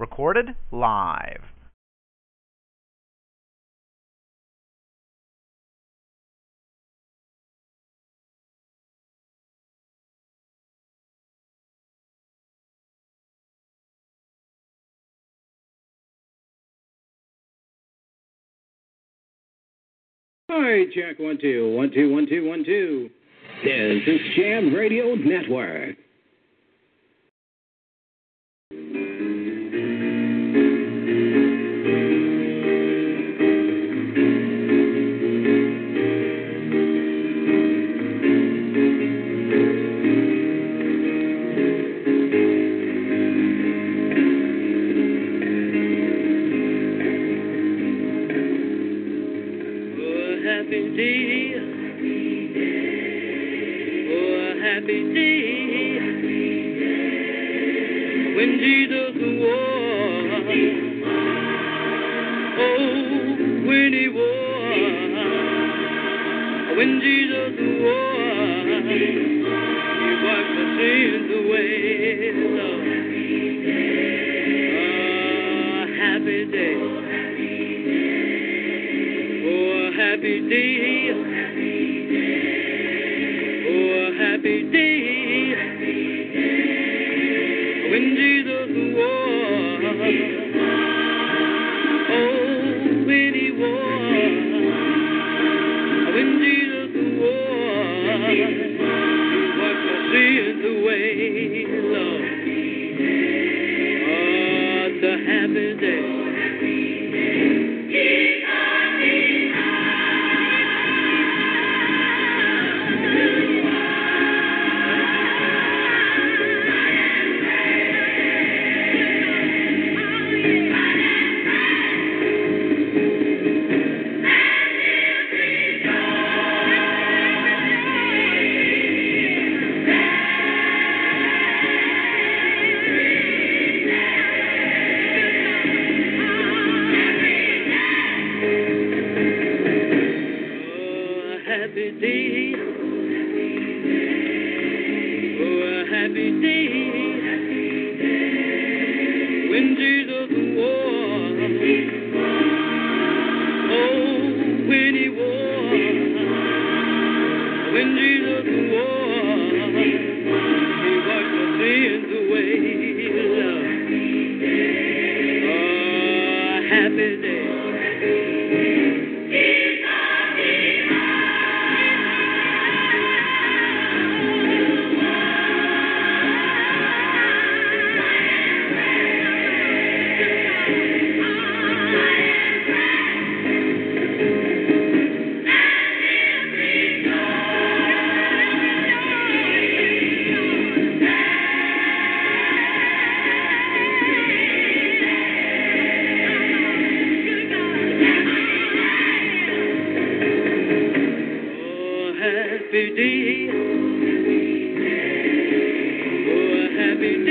Recorded live. Right, check one two one two one two one two. This is Jam Radio Network. Jesus was. Oh, when he was. When Jesus was. He wiped my sins away. Lord. Oh, happy day. Oh, happy day. happy day. Oh, a happy day.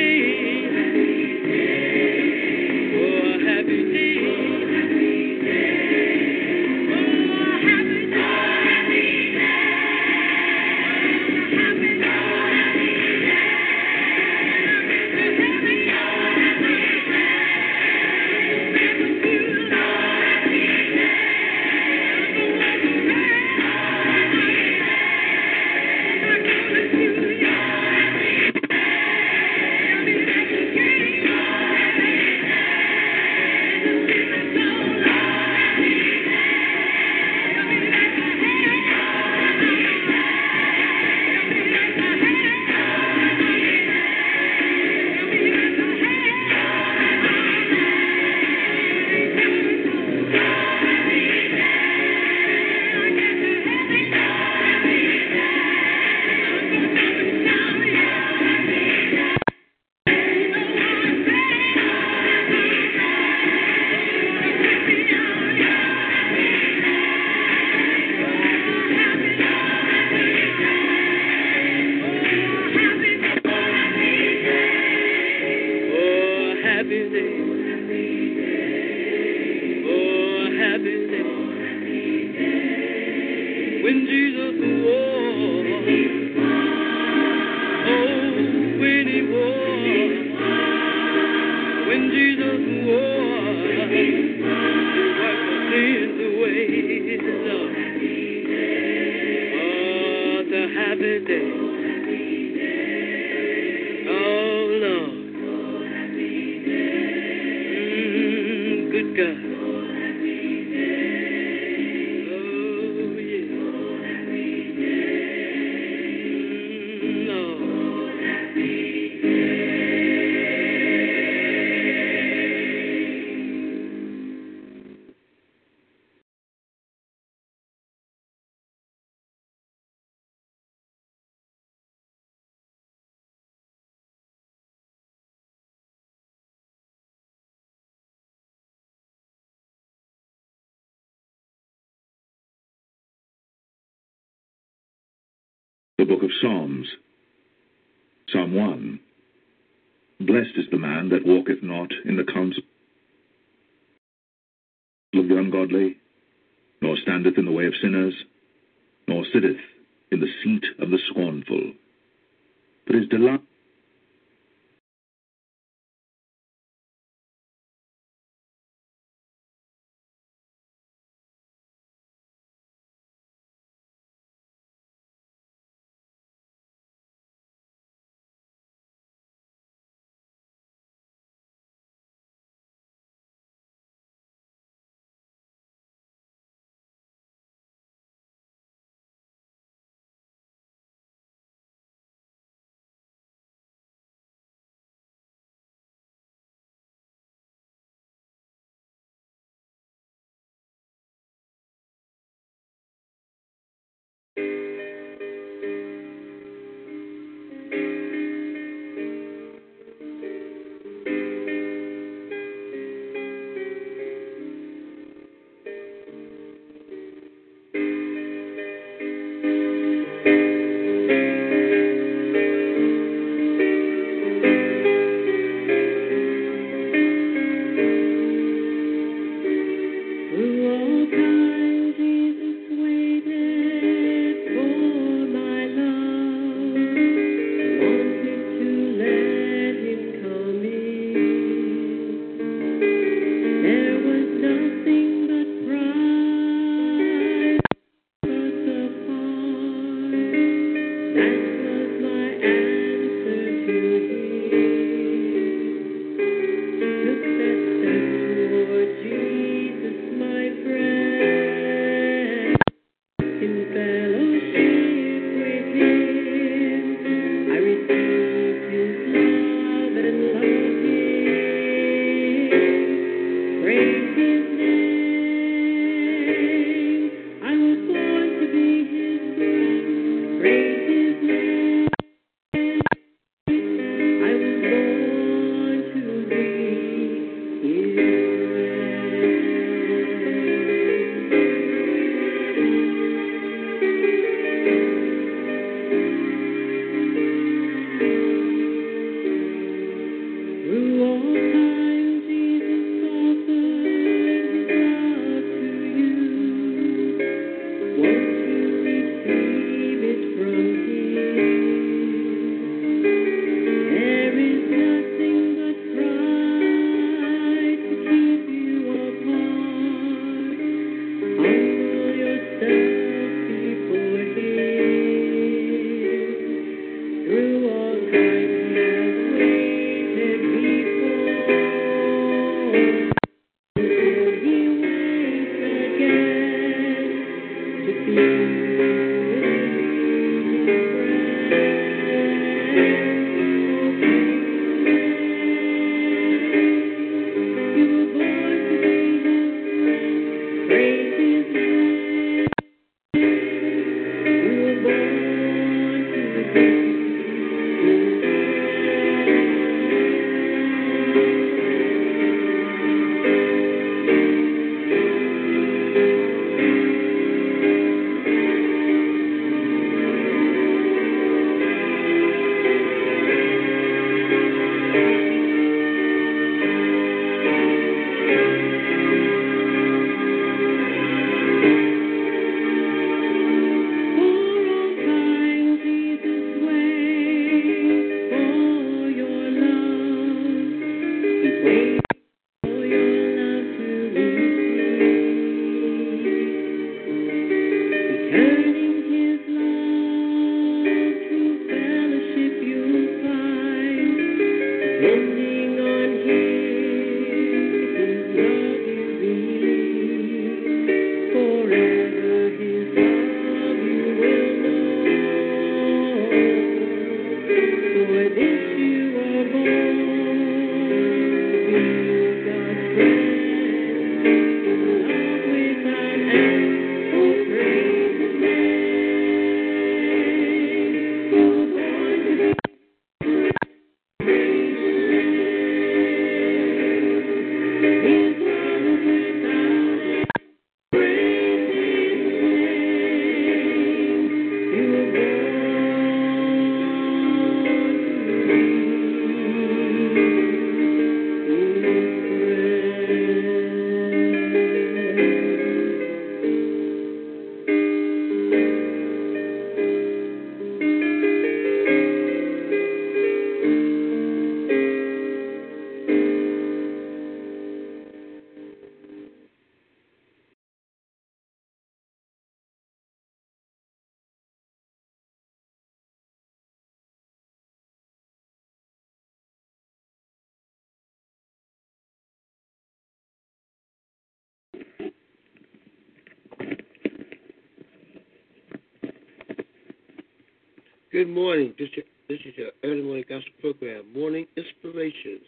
Good morning. This is, is your early morning gospel program, Morning Inspirations.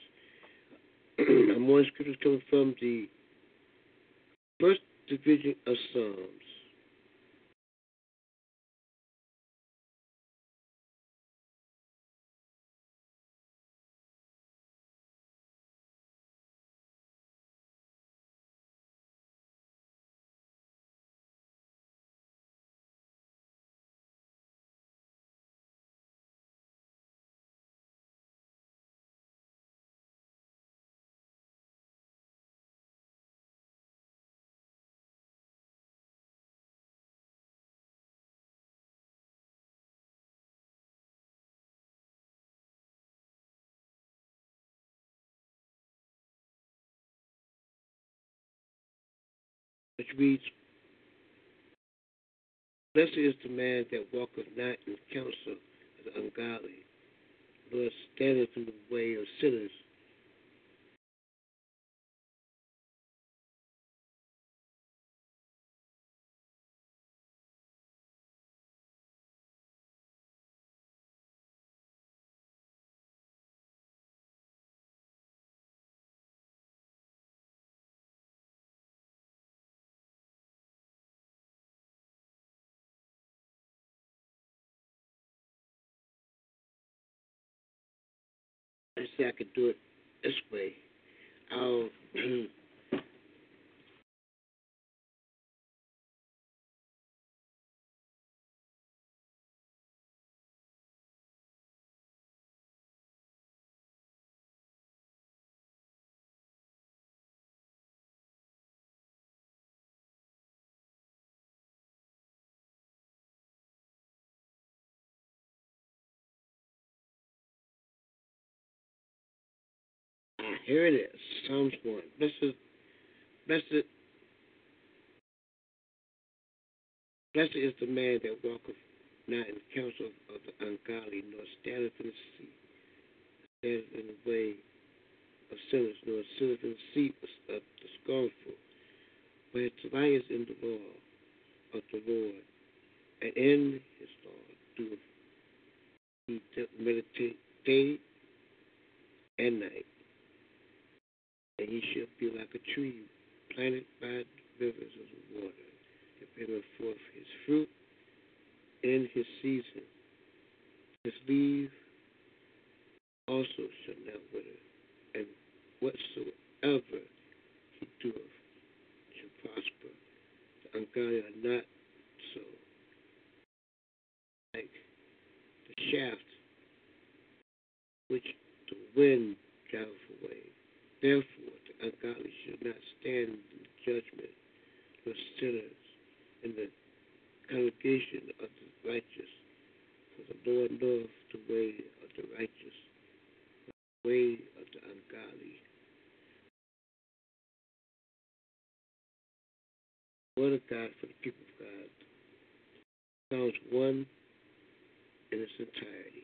Our morning scripture is coming from the first division of Psalms. Which reads, Blessed is the man that walketh not in counsel of the ungodly, nor standeth in the way of sinners. Say I could do it this way. I'll here it is. Psalms 1. Blessed, blessed, blessed is the man that walketh not in the counsel of the ungodly, nor standeth in the seat, standeth in the way of sinners, nor sitteth in the seat of of the scornful. But his delight is in the law of the Lord, and in his law doeth he meditate day and night and he shall be like a tree planted by rivers of water, that bringeth forth his fruit in his season. His leaf also shall not wither, and whatsoever he doeth shall prosper. The ungodly are not so. Like the shaft which the wind driveth away. Therefore, the ungodly should not stand in judgment, nor sinners in the congregation of the righteous. For the Lord knoweth the way of the righteous, but the way of the ungodly. Word of God for the people of God. Psalms 1 in its entirety.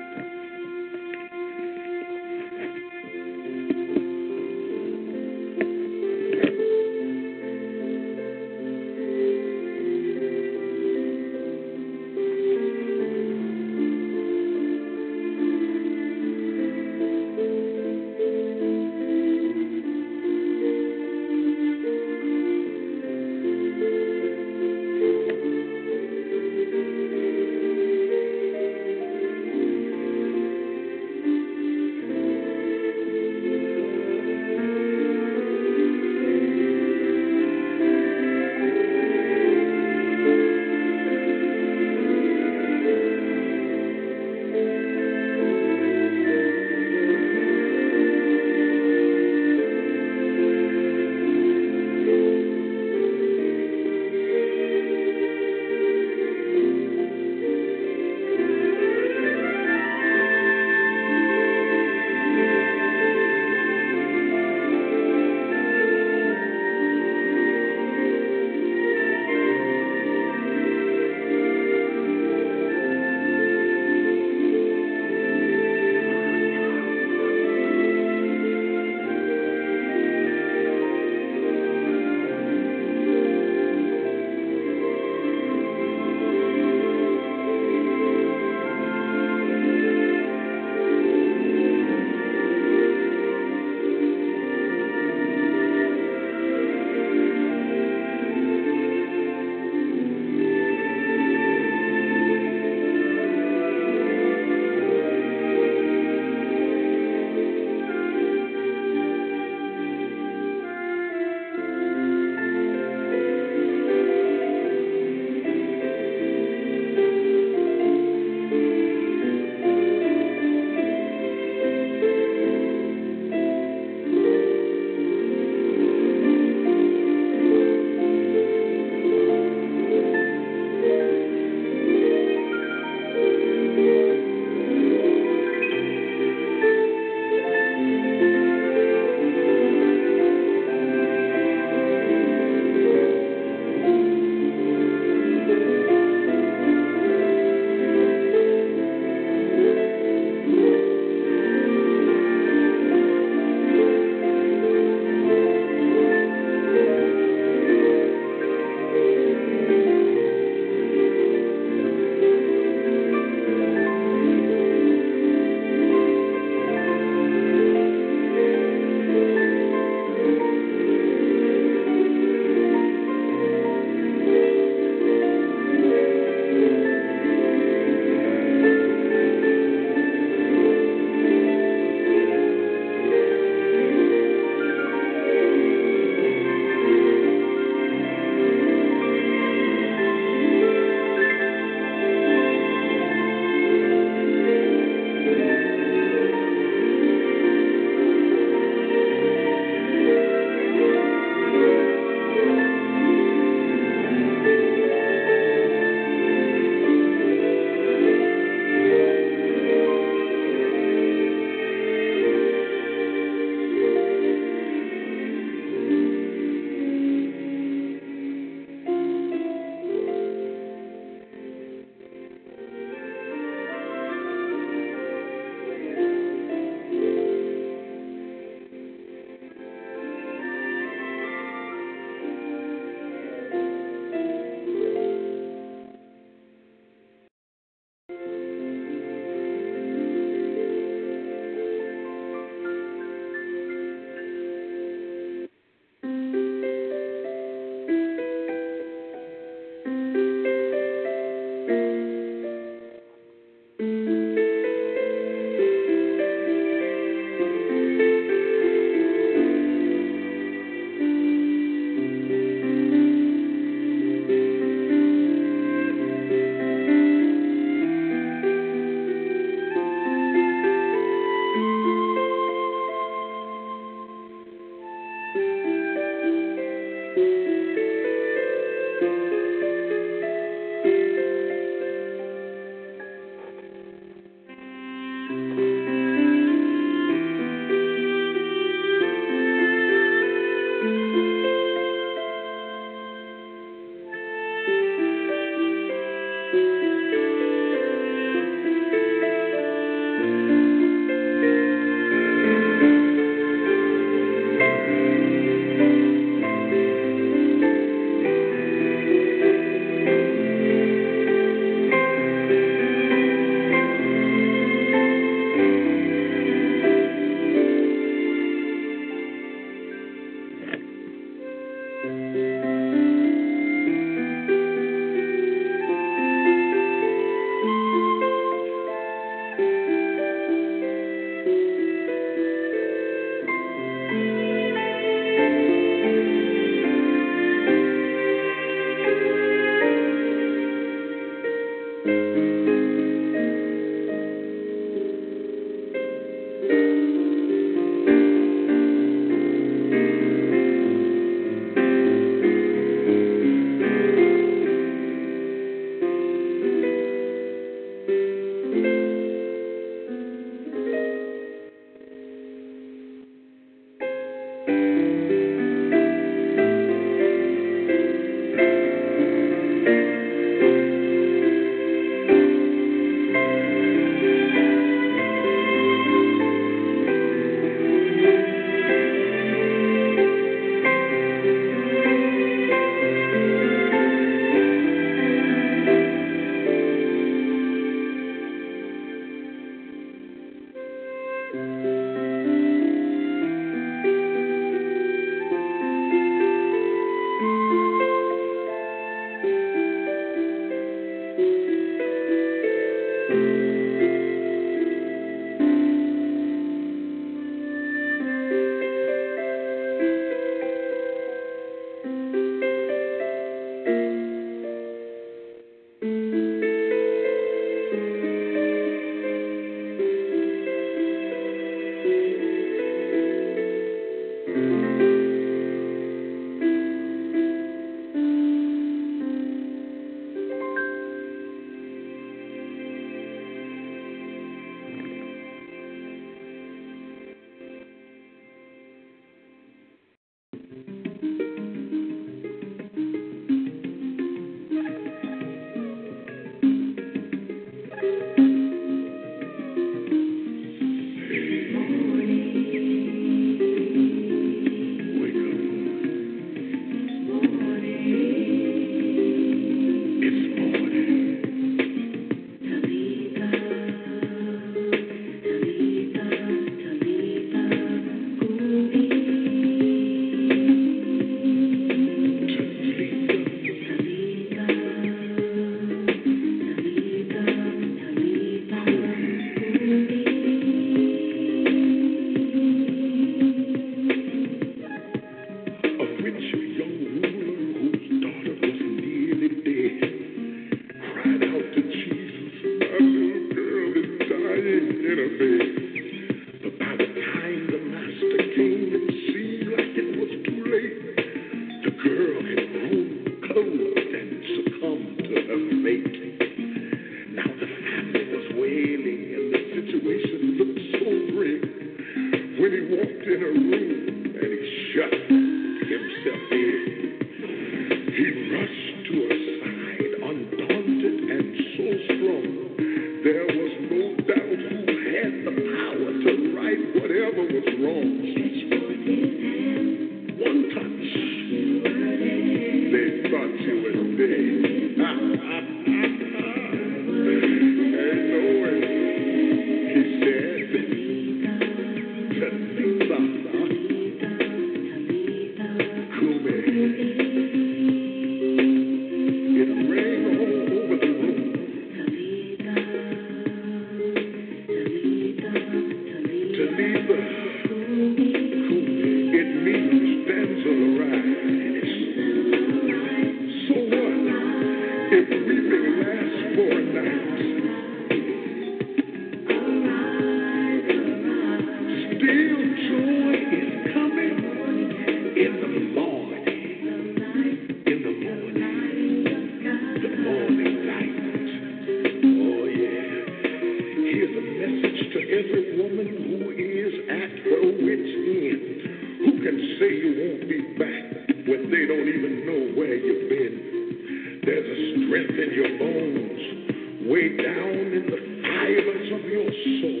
deep in your bones, way down in the fibers of your soul.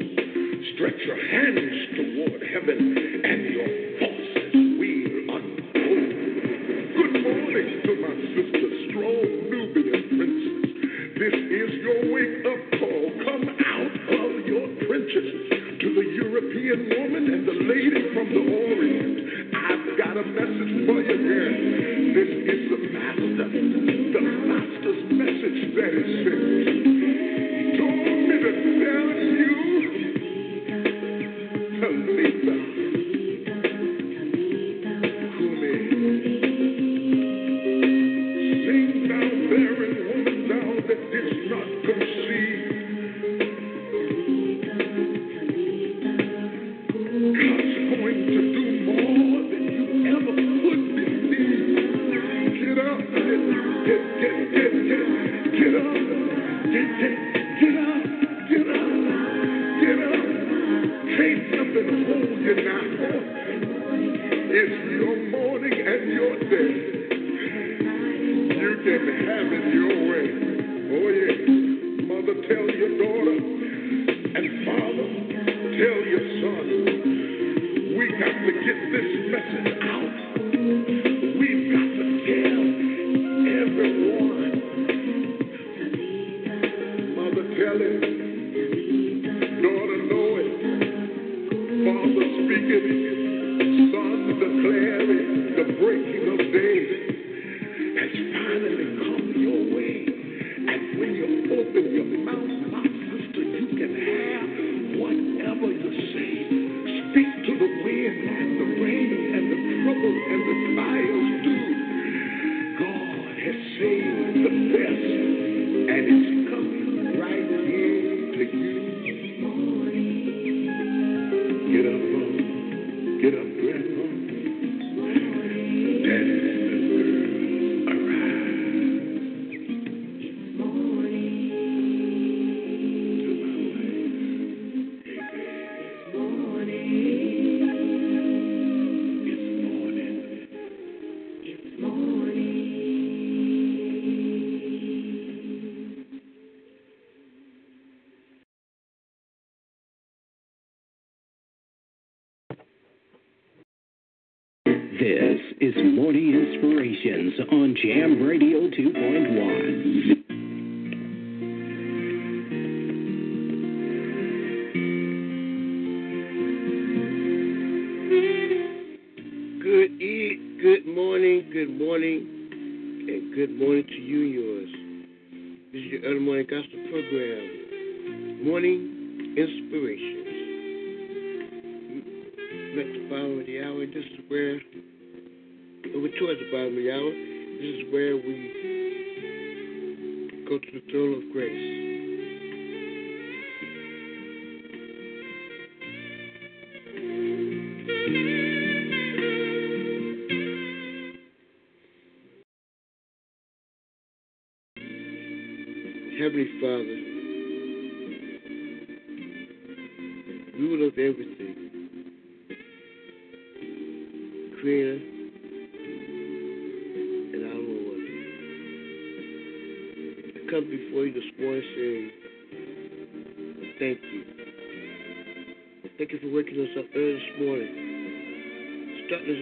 Stretch your hands toward heaven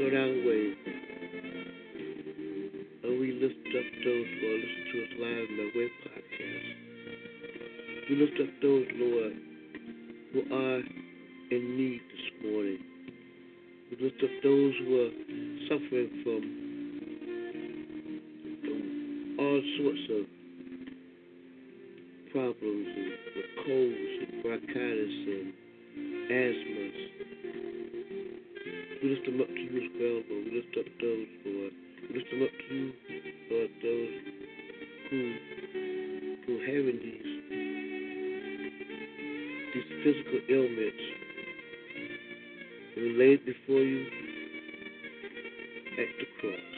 on our way. And we lift up those, Lord, listen to us live on the web podcast. We lift up those, Lord, who are in need this morning. We lift up those who are suffering from, all sorts of problems and with colds and bronchitis and asthmas. We lift them up Lord. We lift up those, Lord. We lift them up to you, Lord, those who who are having these these physical ailments. We lay it before you at the cross.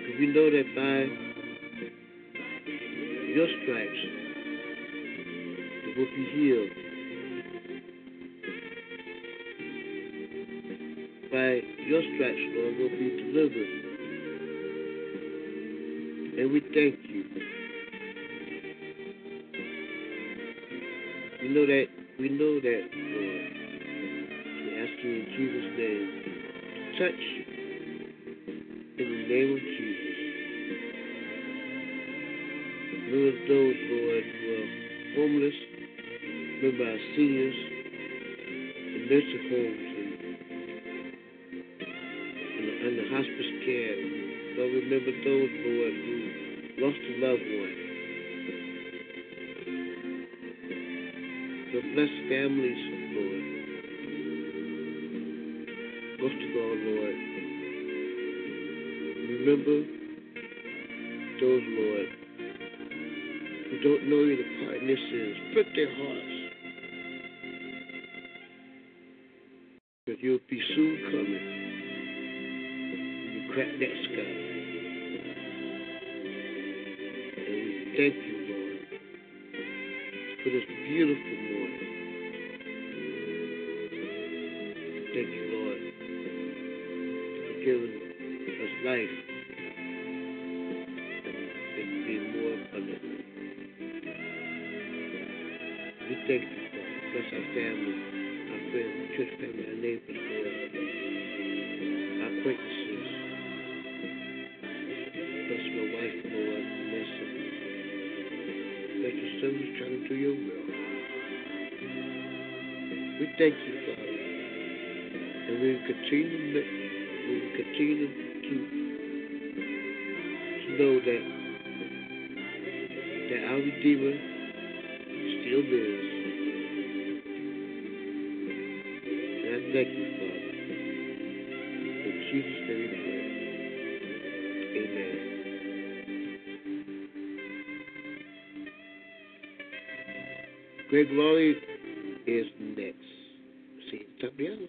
Because we know that by your stripes, we will be healed. By your stripes, Lord, we'll be delivered. And we thank you. We know that, we know that, Lord. We ask you in Jesus' name to touch in the name of Jesus. Remember those, Lord, who are homeless. Remember our seniors, the nursing homes, Remember those, Lord, who lost a loved one. Lord, bless families, Lord. Most of all, Lord, remember Greg Laurie is next. See, top the.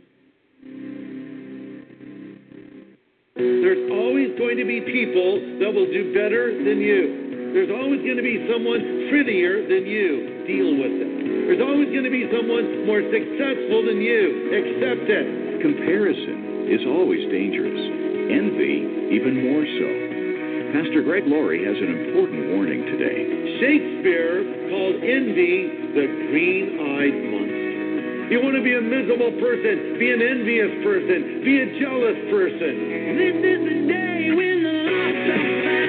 There's always going to be people that will do better than you. There's always going to be someone prettier than you. Deal with it. There's always going to be someone more successful than you. Accept it. Comparison is always dangerous. Envy, even more so. Pastor Greg Laurie has an important warning today. Shakespeare called envy the green eyed monster. You want to be a miserable person, be an envious person, be a jealous person. This is the day when the lost are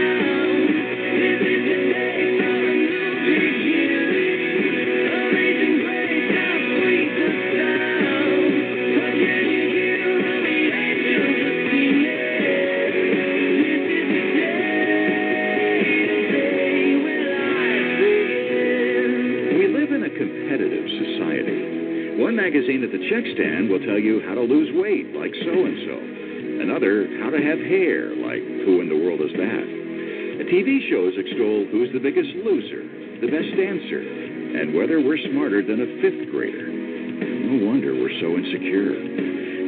will tell you how to lose weight, like so and so. Another, how to have hair, like who in the world is that? The TV shows extol who's the biggest loser, the best dancer, and whether we're smarter than a fifth grader. No wonder we're so insecure.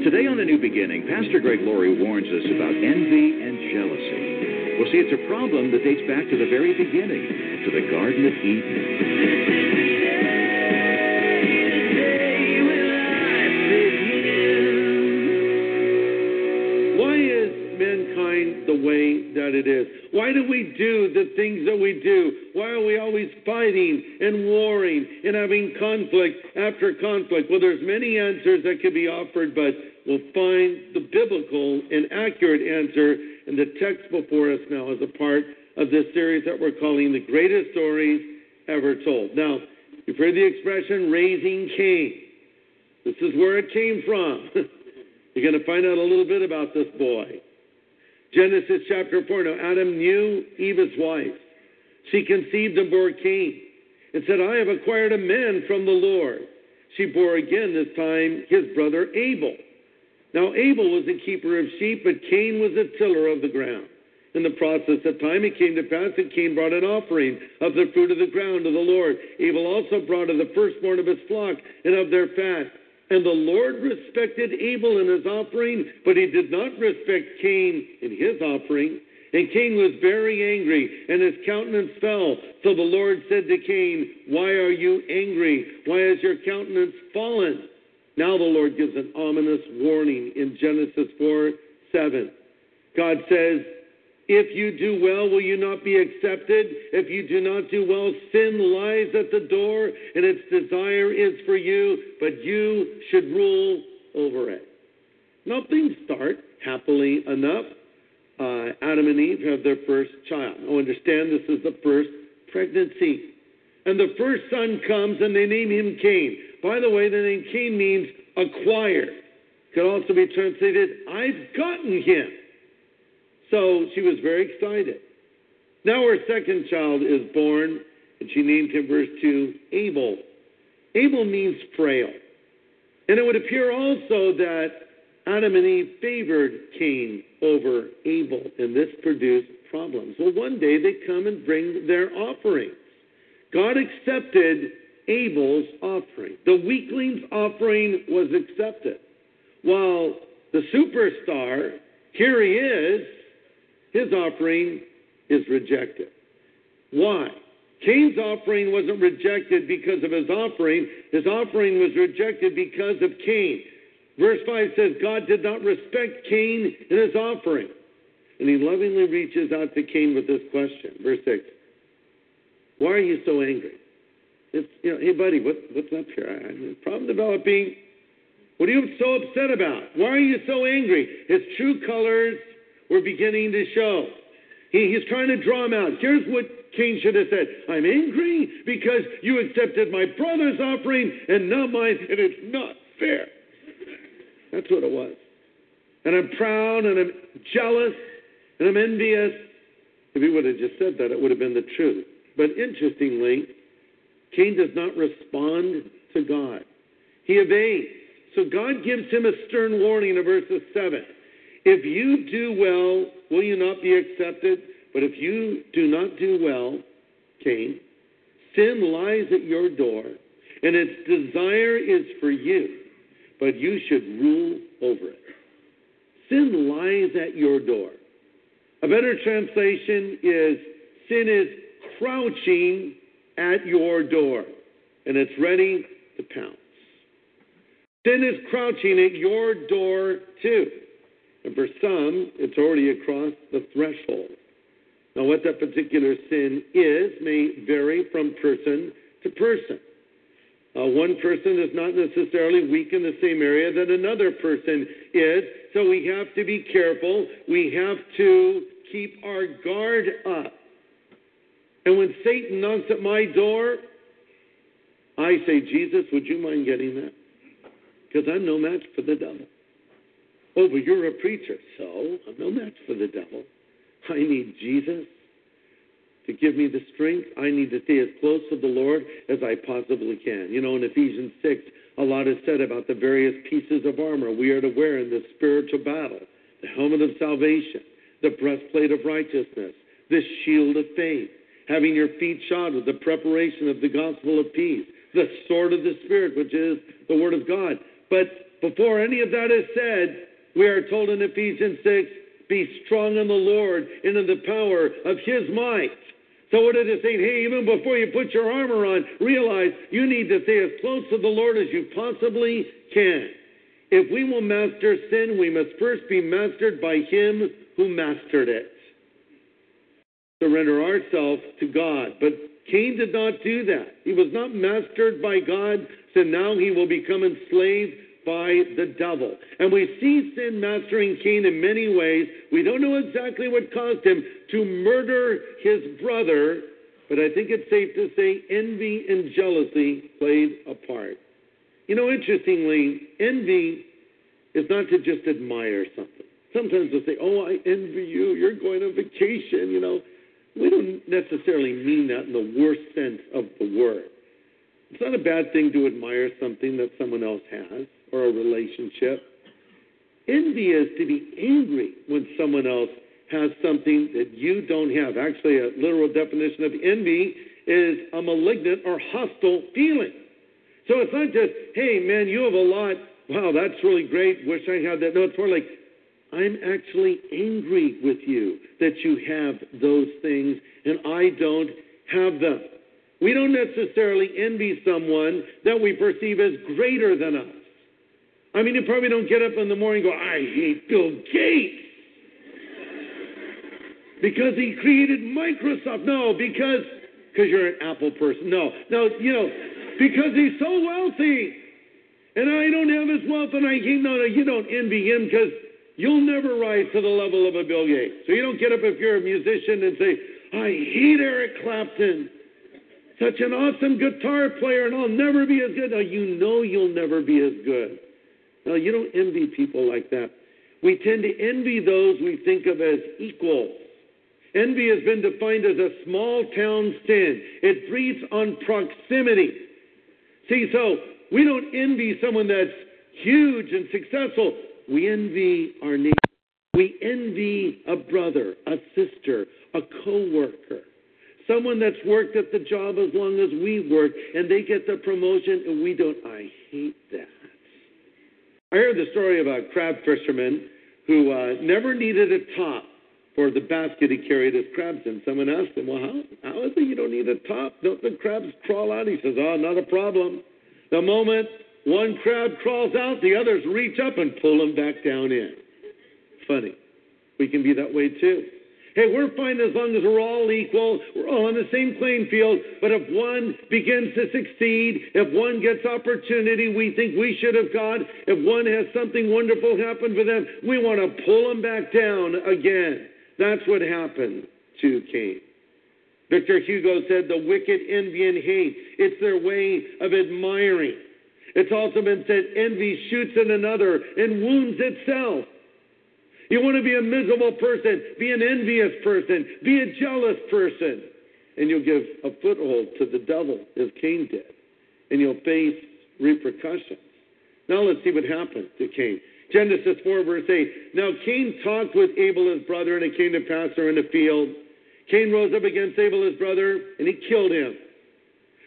Today on The New Beginning, Pastor Greg Laurie warns us about envy and jealousy. We'll Well, see, it's a problem that dates back to the very beginning, to the Garden of Eden. The things that we do? Why are we always fighting and warring and having conflict after conflict? Well, there's many answers that could be offered, but we'll find the biblical and accurate answer in the text before us now as a part of this series that we're calling The Greatest Stories Ever Told. Now, you've heard the expression raising Cain. This is where it came from. You're going to find out a little bit about this boy. Genesis chapter 4. Now, Adam knew Eve, his wife. She conceived and bore Cain and said, I have acquired a man from the Lord. She bore again, this time, his brother Abel. Now, Abel was a keeper of sheep, but Cain was a tiller of the ground. In the process of time, it came to pass that Cain brought an offering of the fruit of the ground to the Lord. Abel also brought of the firstborn of his flock and of their fat. And the Lord respected Abel in his offering, but he did not respect Cain in his offering. And Cain was very angry, and his countenance fell. So the Lord said to Cain, Why are you angry? Why has your countenance fallen? Now the Lord gives an ominous warning in Genesis 4 7. God says, If you do well, will you not be accepted? If you do not do well, sin lies at the door, and its desire is for you, but you should rule over it. Now things start happily enough. Uh, Adam and Eve have their first child. Now understand this is the first pregnancy. And the first son comes and they name him Cain. By the way, the name Cain means acquired. Could also be translated, I've gotten him. So she was very excited. Now her second child is born, and she named him, verse 2, Abel. Abel means frail. And it would appear also that Adam and Eve favored Cain over Abel, and this produced problems. Well, one day they come and bring their offerings. God accepted Abel's offering. The weakling's offering was accepted. While the superstar, here he is, his offering is rejected. Why? Cain's offering wasn't rejected because of his offering. His offering was rejected because of Cain. Verse 5 says, God did not respect Cain in his offering. And he lovingly reaches out to Cain with this question. Verse 6 Why are you so angry? It's, you know, hey, buddy, what, what's up here? I, I, problem developing. What are you so upset about? Why are you so angry? His true colors were beginning to show. He, he's trying to draw him out. Here's what Cain should have said I'm angry because you accepted my brother's offering and not mine, and it's not fair. That's what it was. And I'm proud and I'm jealous and I'm envious. If he would have just said that, it would have been the truth. But interestingly, Cain does not respond to God. He evades. So God gives him a stern warning in verses 7. If you do well, will you not be accepted? But if you do not do well, Cain, sin lies at your door, and its desire is for you, but you should rule over it. Sin lies at your door. A better translation is sin is crouching at your door, and it's ready to pounce. Sin is crouching at your door, too. And for some, it's already across the threshold. Now, what that particular sin is may vary from person to person. Uh, one person is not necessarily weak in the same area that another person is, so we have to be careful. We have to keep our guard up. And when Satan knocks at my door, I say, Jesus, would you mind getting that? Because I'm no match for the devil. Oh, but you're a preacher. So, I'm no match for the devil. I need Jesus to give me the strength. I need to stay as close to the Lord as I possibly can. You know, in Ephesians 6, a lot is said about the various pieces of armor we are to wear in the spiritual battle the helmet of salvation, the breastplate of righteousness, the shield of faith, having your feet shod with the preparation of the gospel of peace, the sword of the Spirit, which is the word of God. But before any of that is said, we are told in Ephesians 6 Be strong in the Lord and in the power of his might. So what it is saying, hey, even before you put your armor on, realize you need to stay as close to the Lord as you possibly can. If we will master sin, we must first be mastered by him who mastered it. Surrender ourselves to God. But Cain did not do that. He was not mastered by God, so now he will become enslaved by the devil. And we see sin mastering Cain in many ways. We don't know exactly what caused him to murder his brother, but I think it's safe to say envy and jealousy played a part. You know, interestingly, envy is not to just admire something. Sometimes they'll say, Oh, I envy you. You're going on vacation, you know. We don't necessarily mean that in the worst sense of the word. It's not a bad thing to admire something that someone else has or a relationship. Envy is to be angry when someone else has something that you don't have. Actually, a literal definition of envy is a malignant or hostile feeling. So it's not just, hey, man, you have a lot. Wow, that's really great. Wish I had that. No, it's more like, I'm actually angry with you that you have those things and I don't have them. We don't necessarily envy someone that we perceive as greater than us. I mean, you probably don't get up in the morning and go, I hate Bill Gates because he created Microsoft. No, because because you're an Apple person. No, no, you know, because he's so wealthy, and I don't have his wealth, and I hate. No, no, you don't envy him because you'll never rise to the level of a Bill Gates. So you don't get up if you're a musician and say, I hate Eric Clapton. Such an awesome guitar player, and I'll never be as good. Now, you know you'll never be as good. No, you don't envy people like that. We tend to envy those we think of as equals. Envy has been defined as a small town sin. It breeds on proximity. See, so we don't envy someone that's huge and successful. We envy our neighbor. We envy a brother, a sister, a coworker, someone that's worked at the job as long as we work, and they get the promotion and we don't. I hate that. I heard the story of a crab fisherman who uh, never needed a top for the basket he carried his crabs in. Someone asked him, Well, how, how is it you don't need a top? Don't the crabs crawl out? He says, Oh, not a problem. The moment one crab crawls out, the others reach up and pull him back down in. Funny. We can be that way too. Hey, we're fine as long as we're all equal, we're all on the same playing field. But if one begins to succeed, if one gets opportunity we think we should have got, if one has something wonderful happen for them, we want to pull them back down again. That's what happened to Cain. Victor Hugo said, The wicked envy and hate. It's their way of admiring. It's also been said, envy shoots at another and wounds itself. You want to be a miserable person, be an envious person, be a jealous person, and you'll give a foothold to the devil as Cain did, and you'll face repercussions. Now let's see what happened to Cain. Genesis 4, verse 8. Now Cain talked with Abel his brother, and it came to pass there in the field. Cain rose up against Abel his brother, and he killed him.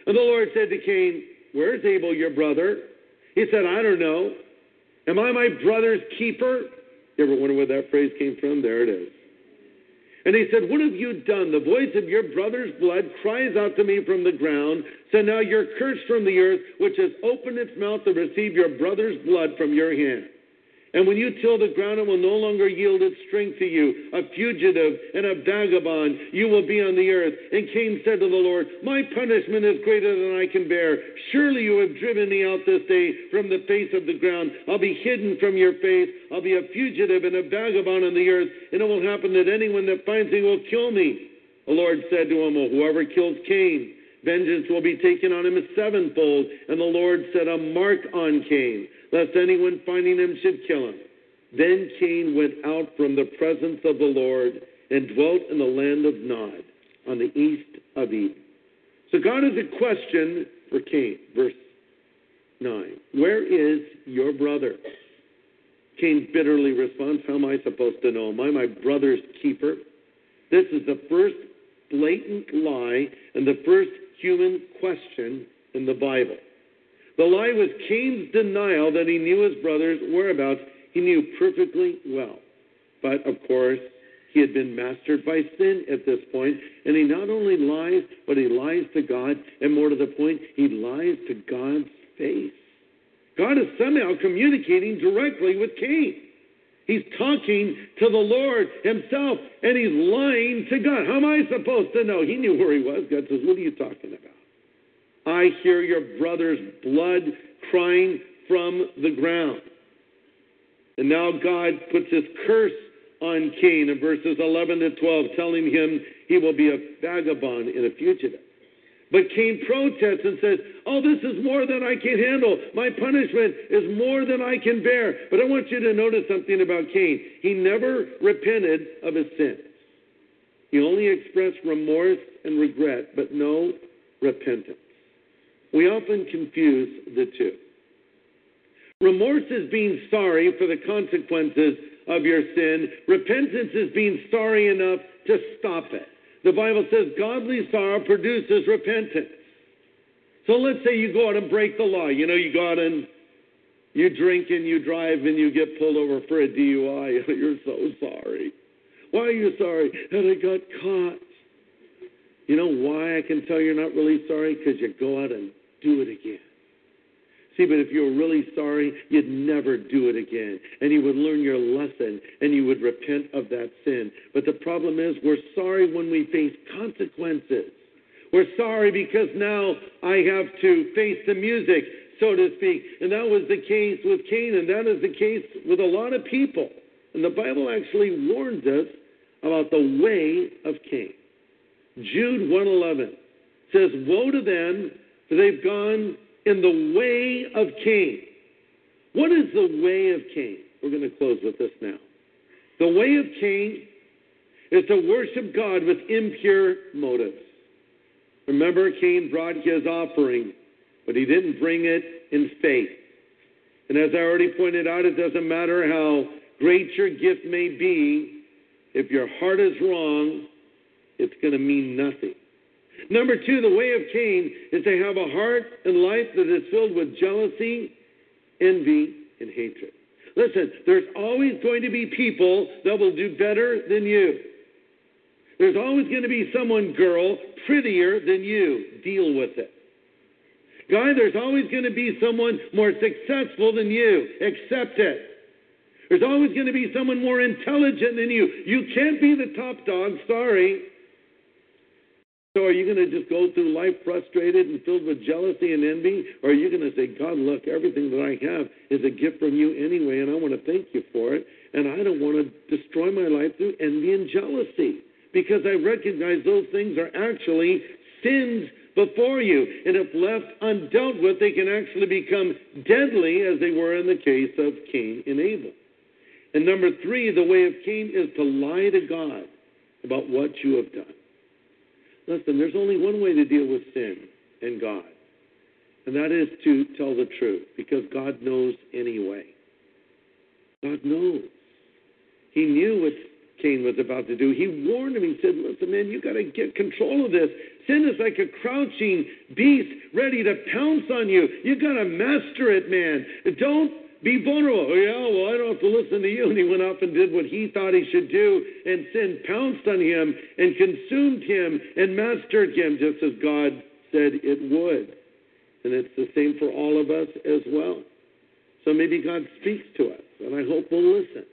And the Lord said to Cain, Where's Abel your brother? He said, I don't know. Am I my brother's keeper? You ever wonder where that phrase came from? There it is. And he said, What have you done? The voice of your brother's blood cries out to me from the ground. So now you're cursed from the earth, which has opened its mouth to receive your brother's blood from your hand. And when you till the ground, it will no longer yield its strength to you. A fugitive and a vagabond, you will be on the earth. And Cain said to the Lord, My punishment is greater than I can bear. Surely you have driven me out this day from the face of the ground. I'll be hidden from your face. I'll be a fugitive and a vagabond on the earth. And it will happen that anyone that finds me will kill me. The Lord said to him, Well, whoever kills Cain, vengeance will be taken on him sevenfold. And the Lord set a mark on Cain lest anyone finding him should kill him. Then Cain went out from the presence of the Lord and dwelt in the land of Nod on the east of Eden. So God has a question for Cain, verse 9. Where is your brother? Cain bitterly responds, How am I supposed to know? Am I my brother's keeper? This is the first blatant lie and the first human question in the Bible. The lie was Cain's denial that he knew his brother's whereabouts. He knew perfectly well But of course, he had been mastered by sin at this point, and he not only lies, but he lies to God, and more to the point, he lies to God's face. God is somehow communicating directly with Cain. He's talking to the Lord himself, and he's lying to God. How am I supposed to know? He knew where he was. God says, What are you talking about? I hear your brother's blood crying from the ground. And now God puts his curse on Cain in verses 11 to 12, telling him he will be a vagabond and a fugitive. But Cain protests and says, Oh, this is more than I can handle. My punishment is more than I can bear. But I want you to notice something about Cain. He never repented of his sins, he only expressed remorse and regret, but no repentance. We often confuse the two. Remorse is being sorry for the consequences of your sin. Repentance is being sorry enough to stop it. The Bible says godly sorrow produces repentance. So let's say you go out and break the law. You know, you go out and you drink and you drive and you get pulled over for a DUI. You're so sorry. Why are you sorry? And I got caught. You know why I can tell you're not really sorry? Because you go out and do it again. See, but if you're really sorry, you'd never do it again. And you would learn your lesson and you would repent of that sin. But the problem is, we're sorry when we face consequences. We're sorry because now I have to face the music, so to speak. And that was the case with Cain, and that is the case with a lot of people. And the Bible actually warns us about the way of Cain. Jude 111 says, Woe to them, they've gone in the way of Cain. What is the way of Cain? We're going to close with this now. The way of Cain is to worship God with impure motives. Remember, Cain brought his offering, but he didn't bring it in faith. And as I already pointed out, it doesn't matter how great your gift may be, if your heart is wrong, it's going to mean nothing. Number two, the way of Cain is to have a heart and life that is filled with jealousy, envy, and hatred. Listen, there's always going to be people that will do better than you. There's always going to be someone, girl, prettier than you. Deal with it. Guy, there's always going to be someone more successful than you. Accept it. There's always going to be someone more intelligent than you. You can't be the top dog, sorry. So are you going to just go through life frustrated and filled with jealousy and envy? Or are you going to say, God, look, everything that I have is a gift from you anyway, and I want to thank you for it, and I don't want to destroy my life through envy and jealousy because I recognize those things are actually sins before you. And if left undealt with, they can actually become deadly as they were in the case of Cain and Abel. And number three, the way of Cain is to lie to God about what you have done. Listen, there's only one way to deal with sin and God, and that is to tell the truth because God knows anyway. God knows. He knew what Cain was about to do. He warned him. He said, Listen, man, you got to get control of this. Sin is like a crouching beast ready to pounce on you. You got to master it, man. Don't be vulnerable. Oh, yeah, well, I don't have to listen to you. And he went off and did what he thought he should do, and sin pounced on him and consumed him and mastered him, just as God said it would. And it's the same for all of us as well. So maybe God speaks to us, and I hope we'll listen.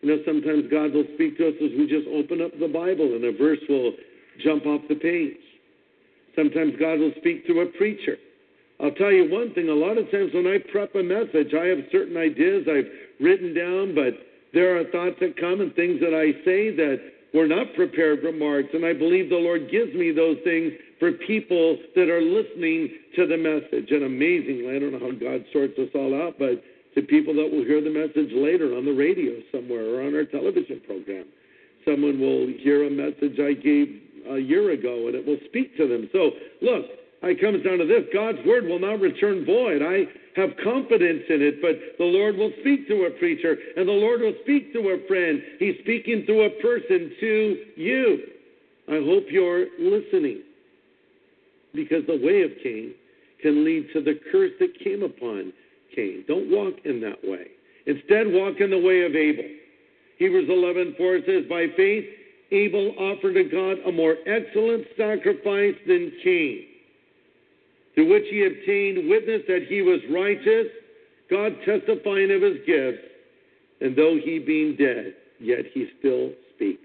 You know, sometimes God will speak to us as we just open up the Bible and a verse will jump off the page. Sometimes God will speak through a preacher. I'll tell you one thing a lot of times when I prep a message, I have certain ideas I've written down, but there are thoughts that come and things that I say that were not prepared remarks. And I believe the Lord gives me those things for people that are listening to the message. And amazingly, I don't know how God sorts us all out, but to people that will hear the message later on the radio somewhere or on our television program. Someone will hear a message I gave a year ago and it will speak to them. So, look, it comes down to this God's word will not return void. I have confidence in it, but the Lord will speak to a preacher and the Lord will speak to a friend. He's speaking through a person to you. I hope you're listening because the way of Cain can lead to the curse that came upon Cain. Don't walk in that way. Instead, walk in the way of Abel. Hebrews 11:4 says, By faith, Abel offered to God a more excellent sacrifice than Cain, through which he obtained witness that he was righteous, God testifying of his gifts, and though he being dead, yet he still speaks.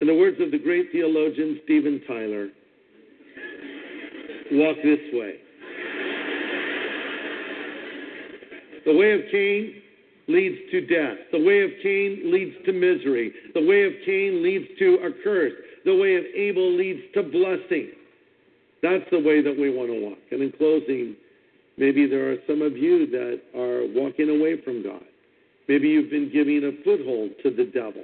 In the words of the great theologian Steven Tyler, walk this way. The way of Cain leads to death. The way of Cain leads to misery. The way of Cain leads to a curse. The way of Abel leads to blessing. That's the way that we want to walk. And in closing, maybe there are some of you that are walking away from God. Maybe you've been giving a foothold to the devil.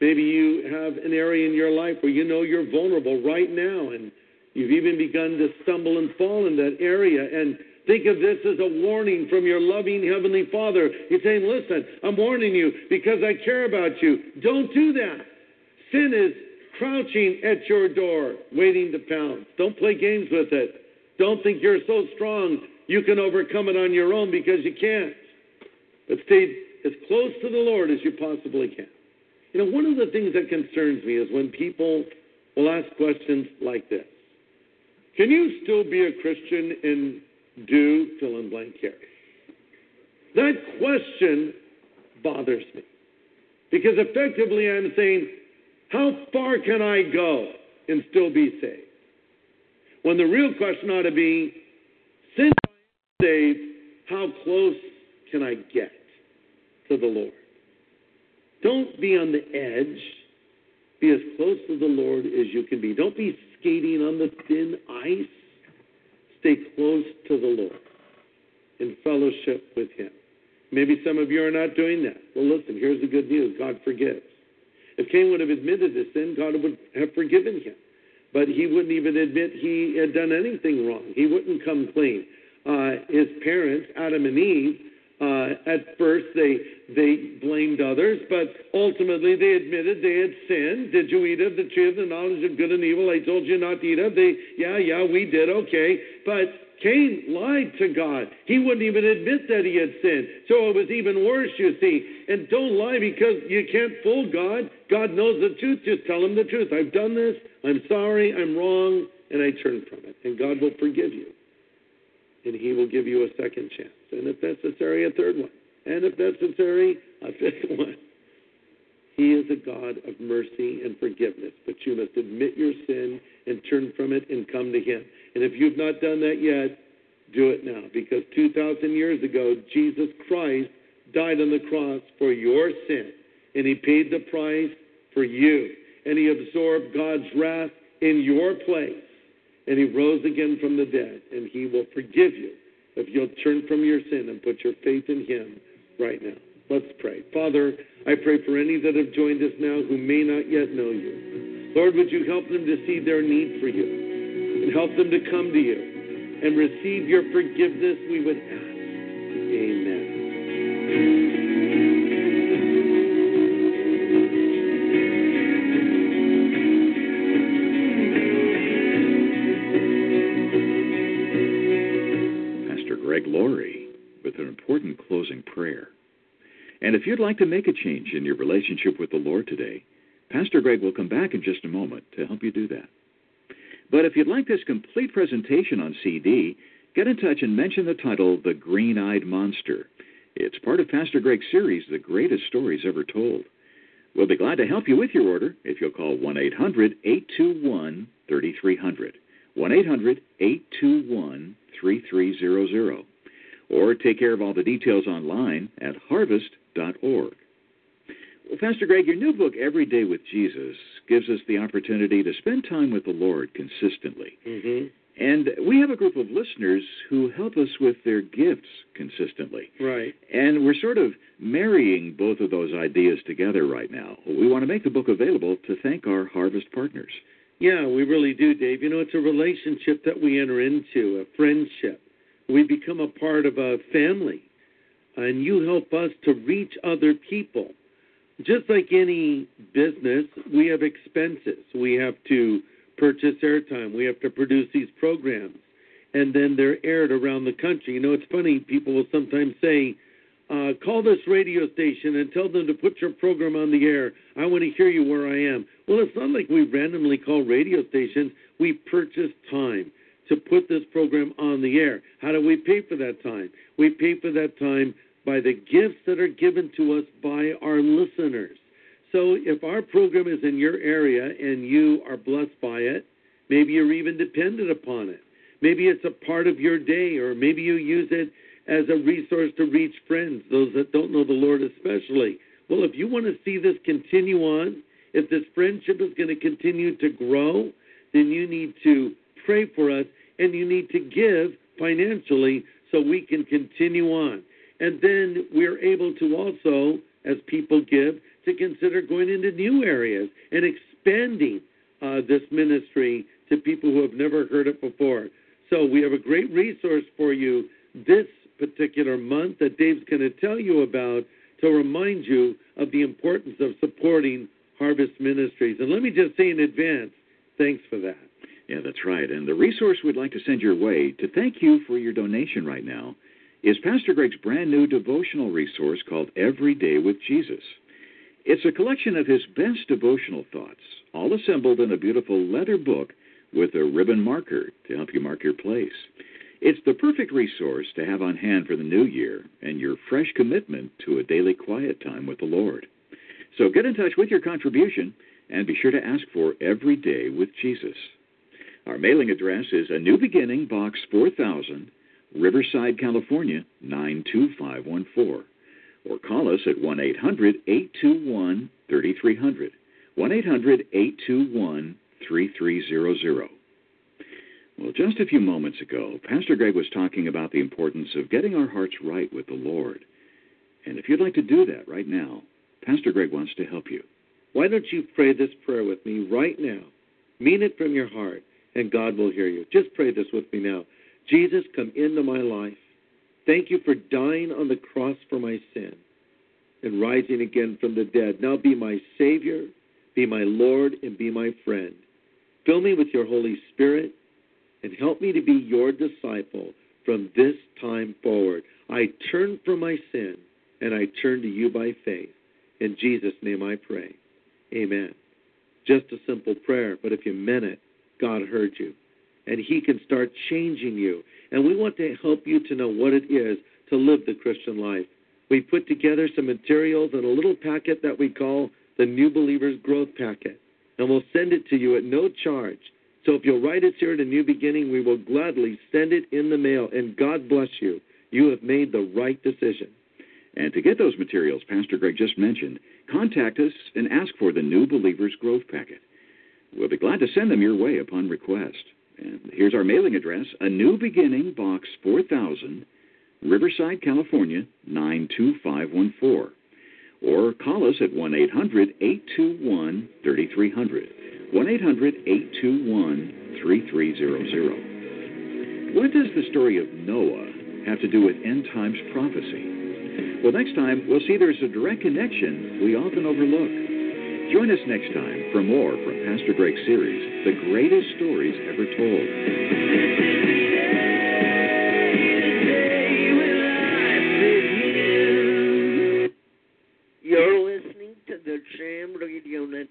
Maybe you have an area in your life where you know you're vulnerable right now and you've even begun to stumble and fall in that area. And think of this as a warning from your loving Heavenly Father. He's saying, Listen, I'm warning you because I care about you. Don't do that. Sin is crouching at your door, waiting to pounce. Don't play games with it. Don't think you're so strong you can overcome it on your own because you can't. But stay as close to the Lord as you possibly can. You know, one of the things that concerns me is when people will ask questions like this Can you still be a Christian and do fill in blank here? That question bothers me because effectively I'm saying, How far can I go and still be saved? When the real question ought to be, Since I'm saved, how close can I get to the Lord? Don't be on the edge. Be as close to the Lord as you can be. Don't be skating on the thin ice. Stay close to the Lord in fellowship with Him. Maybe some of you are not doing that. Well, listen, here's the good news God forgives. If Cain would have admitted his sin, God would have forgiven him. But he wouldn't even admit he had done anything wrong. He wouldn't come clean. Uh, his parents, Adam and Eve, uh, at first they they blamed others, but ultimately they admitted they had sinned. Did you eat of the tree of the knowledge of good and evil? I told you not to eat of. They, yeah, yeah, we did. Okay, but Cain lied to God. He wouldn't even admit that he had sinned. So it was even worse, you see. And don't lie because you can't fool God. God knows the truth. Just tell him the truth. I've done this. I'm sorry. I'm wrong. And I turn from it. And God will forgive you. And he will give you a second chance. And if necessary, a third one. And if necessary, a fifth one. He is a God of mercy and forgiveness, but you must admit your sin and turn from it and come to Him. And if you've not done that yet, do it now, because 2,000 years ago, Jesus Christ died on the cross for your sin, and He paid the price for you, and He absorbed God's wrath in your place, and He rose again from the dead, and He will forgive you if you'll turn from your sin and put your faith in Him right now. Let's pray. Father, I pray for any that have joined us now who may not yet know you. Lord, would you help them to see their need for you and help them to come to you and receive your forgiveness, we would ask. Amen. Pastor Greg Laurie with an important closing prayer. And if you'd like to make a change in your relationship with the Lord today, Pastor Greg will come back in just a moment to help you do that. But if you'd like this complete presentation on CD, get in touch and mention the title The Green Eyed Monster. It's part of Pastor Greg's series, The Greatest Stories Ever Told. We'll be glad to help you with your order if you'll call 1 800 821 3300. 1 800 821 3300. Or take care of all the details online at harvest.org. Well, Pastor Greg, your new book, Every Day with Jesus, gives us the opportunity to spend time with the Lord consistently. Mm-hmm. And we have a group of listeners who help us with their gifts consistently. Right. And we're sort of marrying both of those ideas together right now. We want to make the book available to thank our harvest partners. Yeah, we really do, Dave. You know, it's a relationship that we enter into, a friendship. We become a part of a family. And you help us to reach other people. Just like any business, we have expenses. We have to purchase airtime. We have to produce these programs. And then they're aired around the country. You know, it's funny, people will sometimes say, uh, call this radio station and tell them to put your program on the air. I want to hear you where I am. Well, it's not like we randomly call radio stations. We purchase time to put this program on the air. How do we pay for that time? We pay for that time by the gifts that are given to us by our listeners. So if our program is in your area and you are blessed by it, maybe you're even dependent upon it. Maybe it's a part of your day, or maybe you use it as a resource to reach friends, those that don't know the Lord especially. Well, if you want to see this continue on, if this friendship is going to continue to grow, then you need to pray for us and you need to give financially so we can continue on. And then we're able to also, as people give, to consider going into new areas and expanding uh, this ministry to people who have never heard it before. So we have a great resource for you this particular month that Dave's going to tell you about to remind you of the importance of supporting Harvest Ministries. And let me just say in advance, thanks for that. Yeah, that's right. And the resource we'd like to send your way to thank you for your donation right now is Pastor Greg's brand new devotional resource called Every Day with Jesus. It's a collection of his best devotional thoughts, all assembled in a beautiful leather book with a ribbon marker to help you mark your place. It's the perfect resource to have on hand for the new year and your fresh commitment to a daily quiet time with the Lord. So get in touch with your contribution and be sure to ask for Every Day with Jesus. Our mailing address is A New Beginning, Box 4000, Riverside, California 92514. Or call us at 1 800 821 3300. 1 800 821 3300. Well, just a few moments ago, Pastor Greg was talking about the importance of getting our hearts right with the Lord. And if you'd like to do that right now, Pastor Greg wants to help you. Why don't you pray this prayer with me right now? Mean it from your heart, and God will hear you. Just pray this with me now. Jesus, come into my life. Thank you for dying on the cross for my sin and rising again from the dead. Now be my Savior, be my Lord, and be my friend. Fill me with your Holy Spirit and help me to be your disciple from this time forward. I turn from my sin and I turn to you by faith. In Jesus' name I pray. Amen. Just a simple prayer, but if you meant it, God heard you. And He can start changing you. And we want to help you to know what it is to live the Christian life. We put together some materials in a little packet that we call the New Believers Growth Packet. And we'll send it to you at no charge. So if you'll write us here at a new beginning, we will gladly send it in the mail. And God bless you. You have made the right decision. And to get those materials Pastor Greg just mentioned, contact us and ask for the New Believers Growth Packet. We'll be glad to send them your way upon request. And here's our mailing address A New Beginning, Box 4000, Riverside, California 92514. Or call us at 1 800 821 3300. 1 800 821 3300. What does the story of Noah have to do with end times prophecy? Well, next time, we'll see there's a direct connection we often overlook. Join us next time for more from Pastor Greg's series, The Greatest Stories Ever Told. You're listening to the Jam Radio Network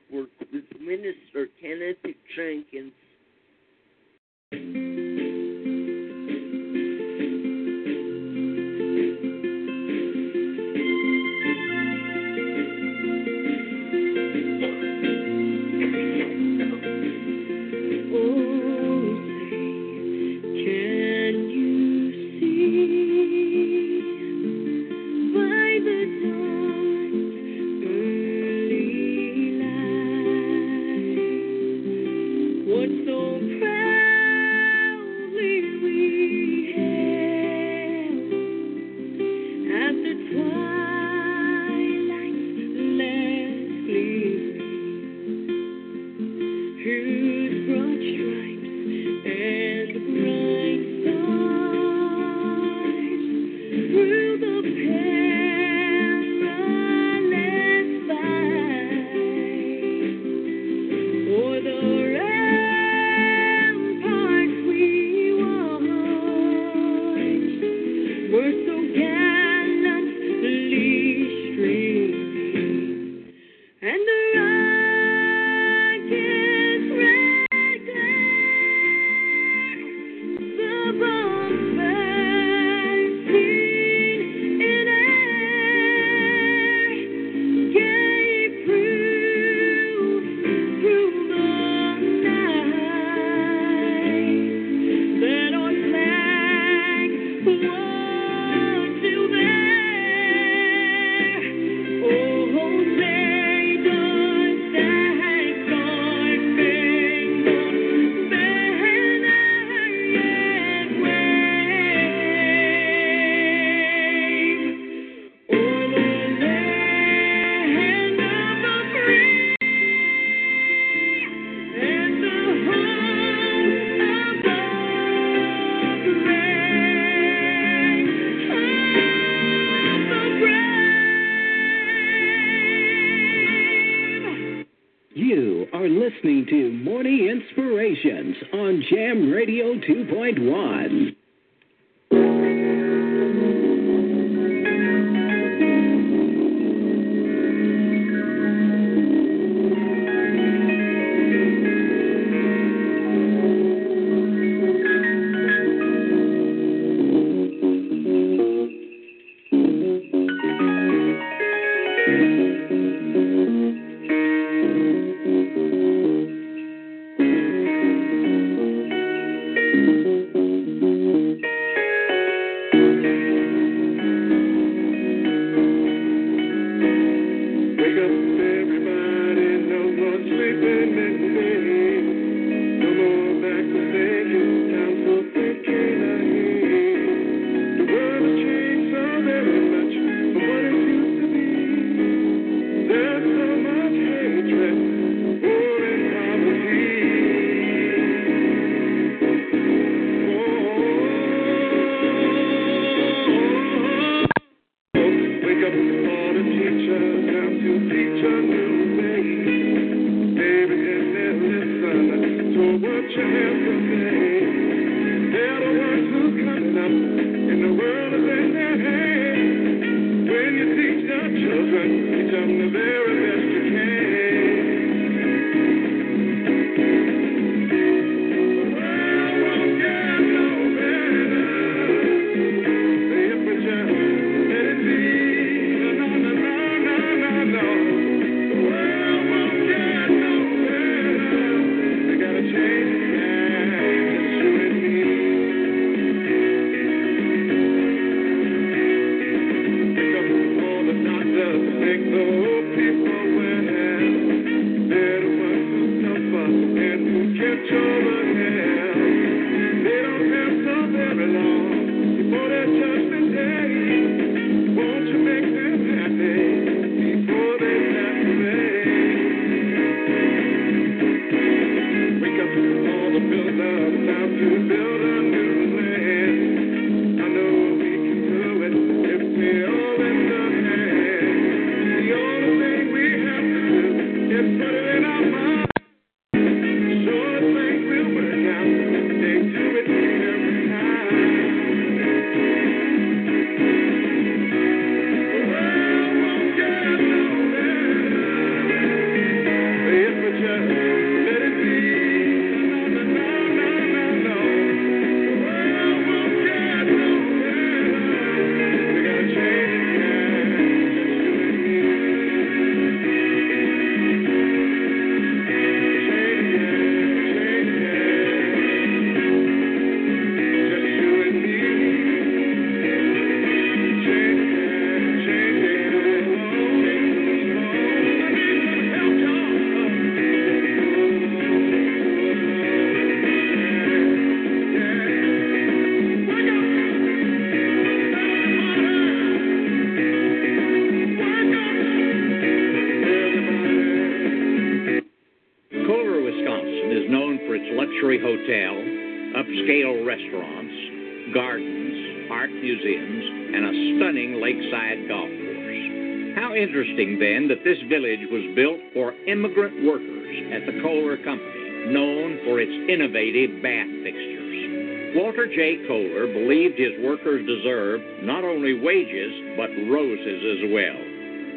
village was built for immigrant workers at the Kohler Company, known for its innovative bath fixtures. Walter J. Kohler believed his workers deserved not only wages, but roses as well.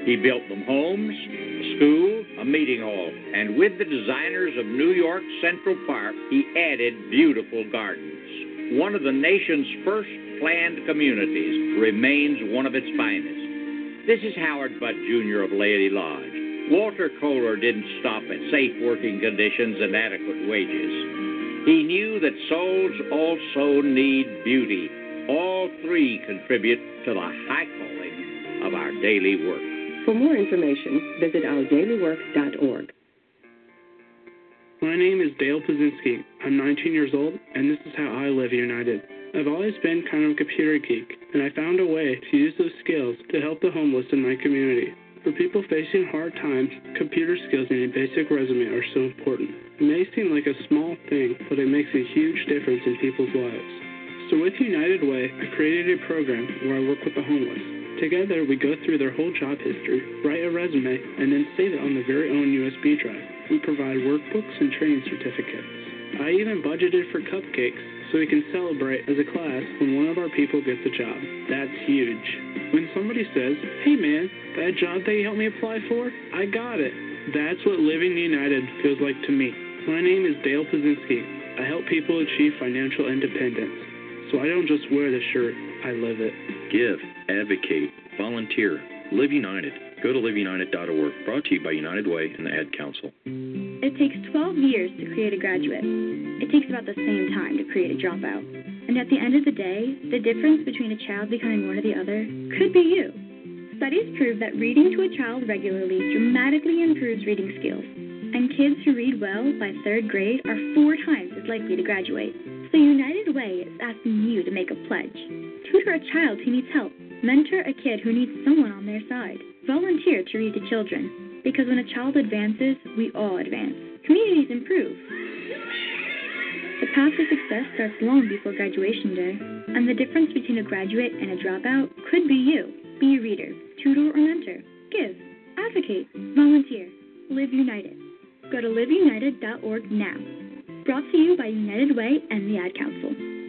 He built them homes, a school, a meeting hall, and with the designers of New York Central Park, he added beautiful gardens. One of the nation's first planned communities remains one of its finest. This is Howard Butt Jr. of Laity Lodge. Walter Kohler didn't stop at safe working conditions and adequate wages. He knew that souls also need beauty. All three contribute to the high calling of our daily work. For more information, visit ourdailywork.org. My name is Dale Pazinski. I'm 19 years old, and this is how I live in united. I've always been kind of a computer geek, and I found a way to use those skills to help the homeless in my community. For people facing hard times, computer skills and a basic resume are so important. It may seem like a small thing, but it makes a huge difference in people's lives. So with United Way, I created a program where I work with the homeless. Together, we go through their whole job history, write a resume, and then save it on their very own USB drive. We provide workbooks and training certificates. I even budgeted for cupcakes so we can celebrate as a class when one of our people gets a job. That's huge. When somebody says, hey man, that job that you helped me apply for, I got it. That's what Living United feels like to me. My name is Dale Pazinski. I help people achieve financial independence. So I don't just wear the shirt, I live it. Give, advocate, volunteer, live united. Go to liveunited.org. Brought to you by United Way and the Ad Council. It takes 12 years to create a graduate. It takes about the same time to create a dropout. And at the end of the day, the difference between a child becoming one or the other could be you. Studies prove that reading to a child regularly dramatically improves reading skills. And kids who read well by third grade are four times as likely to graduate. So United Way is asking you to make a pledge. Tutor a child who needs help. Mentor a kid who needs someone on their side. Volunteer to read to children. Because when a child advances, we all advance. Communities improve. The path to success starts long before graduation day, and the difference between a graduate and a dropout could be you. Be a reader, tutor, or mentor. Give, advocate, volunteer. Live United. Go to liveunited.org now. Brought to you by United Way and the Ad Council.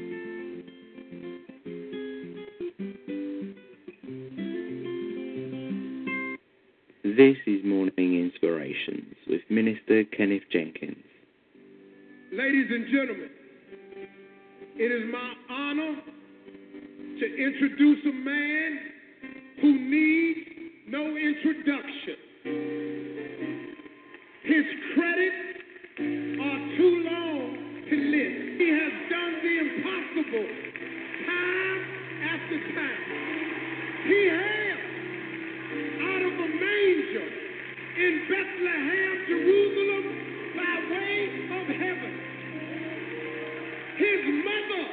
This is Morning Inspirations with Minister Kenneth Jenkins. Ladies and gentlemen, it is my honor to introduce a man who needs no introduction. His credits are too long to list. He has done the impossible time after time. He has, manger in Bethlehem, Jerusalem, by way of heaven. His mother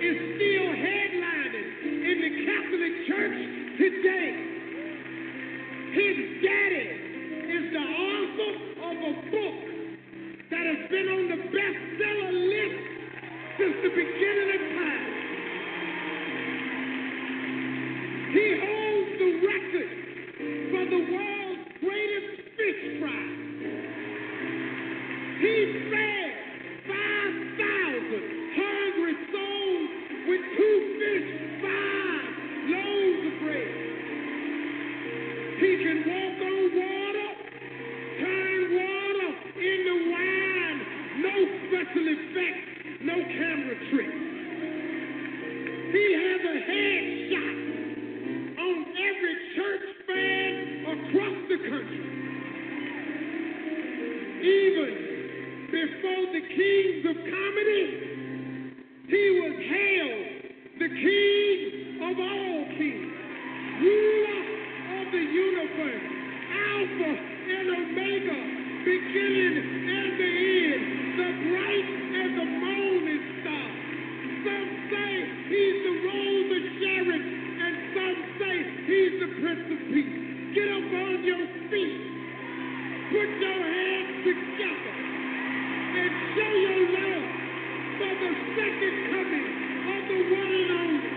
is still headlining in the Catholic Church today. His daddy is the author of a book that has been on the bestseller list since the beginning of time. He holds the record for the world's greatest fish fry. He fed 5,000 hungry souls with two fish, five loaves of bread. He can walk on water, turn water into wine, no special effects, no camera tricks. He has a headshot Even before the kings of comedy, he was hailed the king of all kings, ruler of the universe, Alpha and Omega, beginning and the end, the bright and the morning star. Some say he's the rose of Sharon, and some say he's the Prince of Peace. Get up on your feet, put your hands together, and show your love for the second coming of the one and only.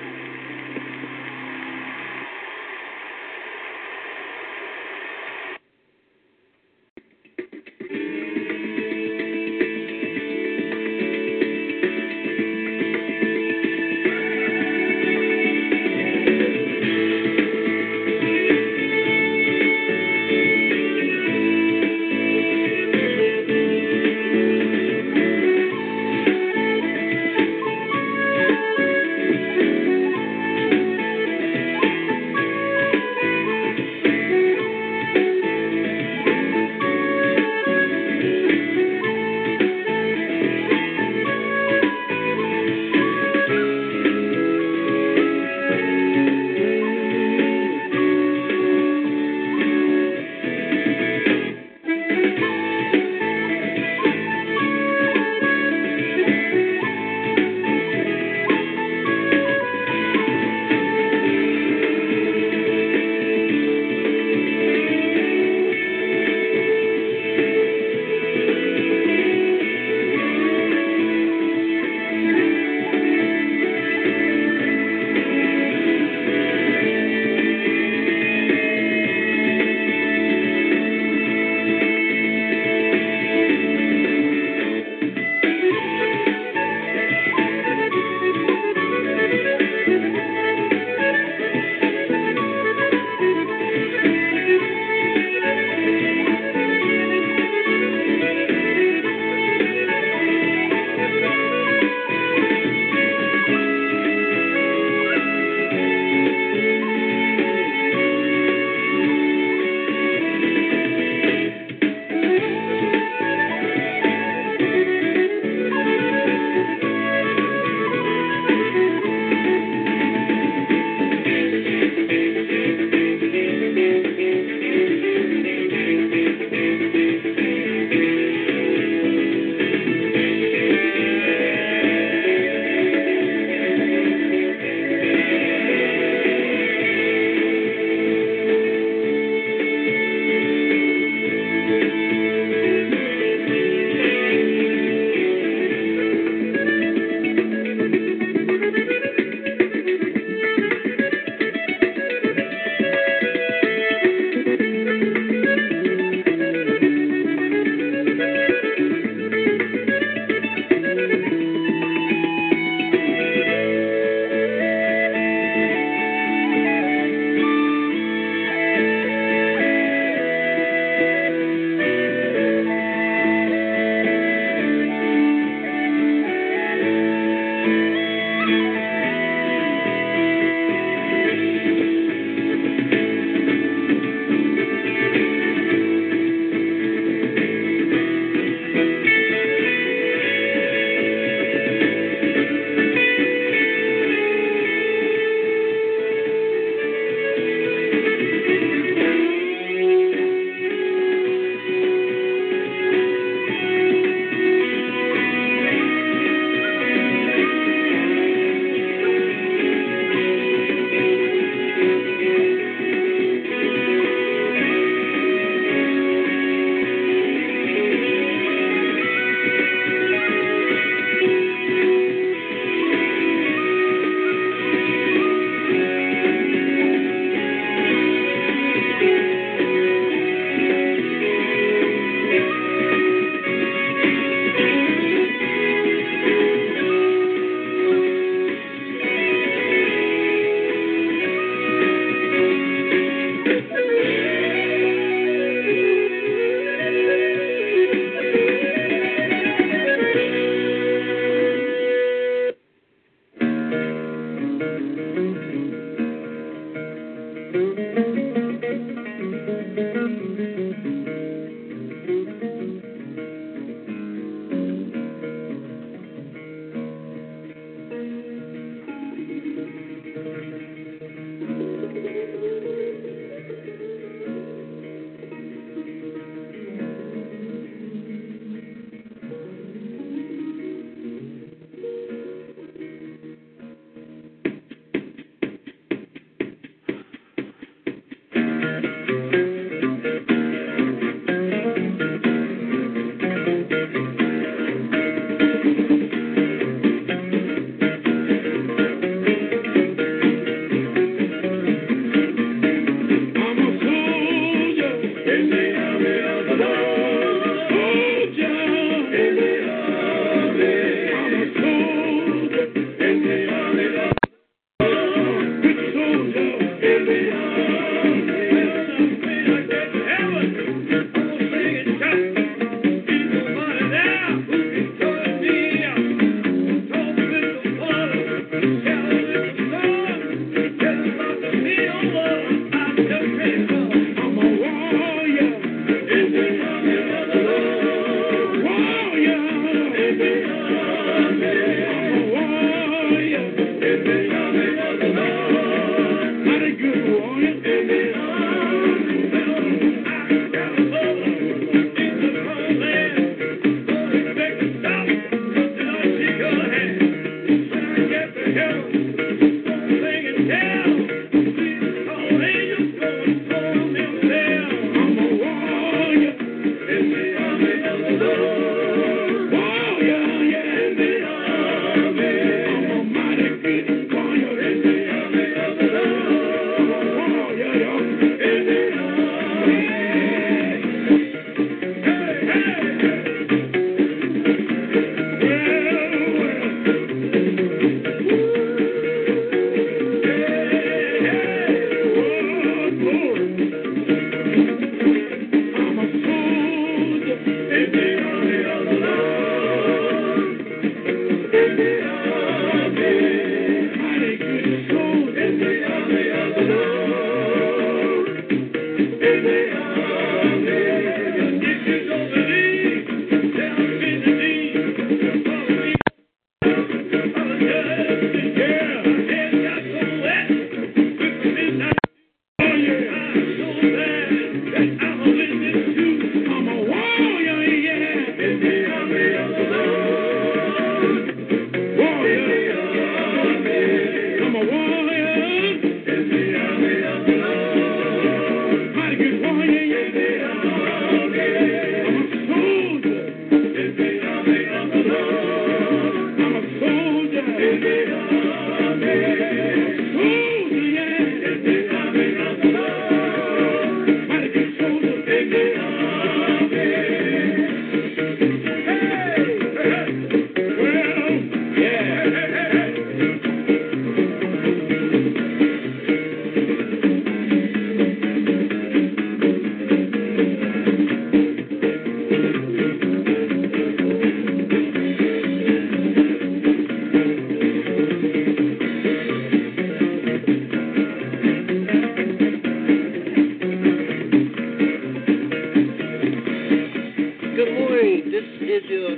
ended your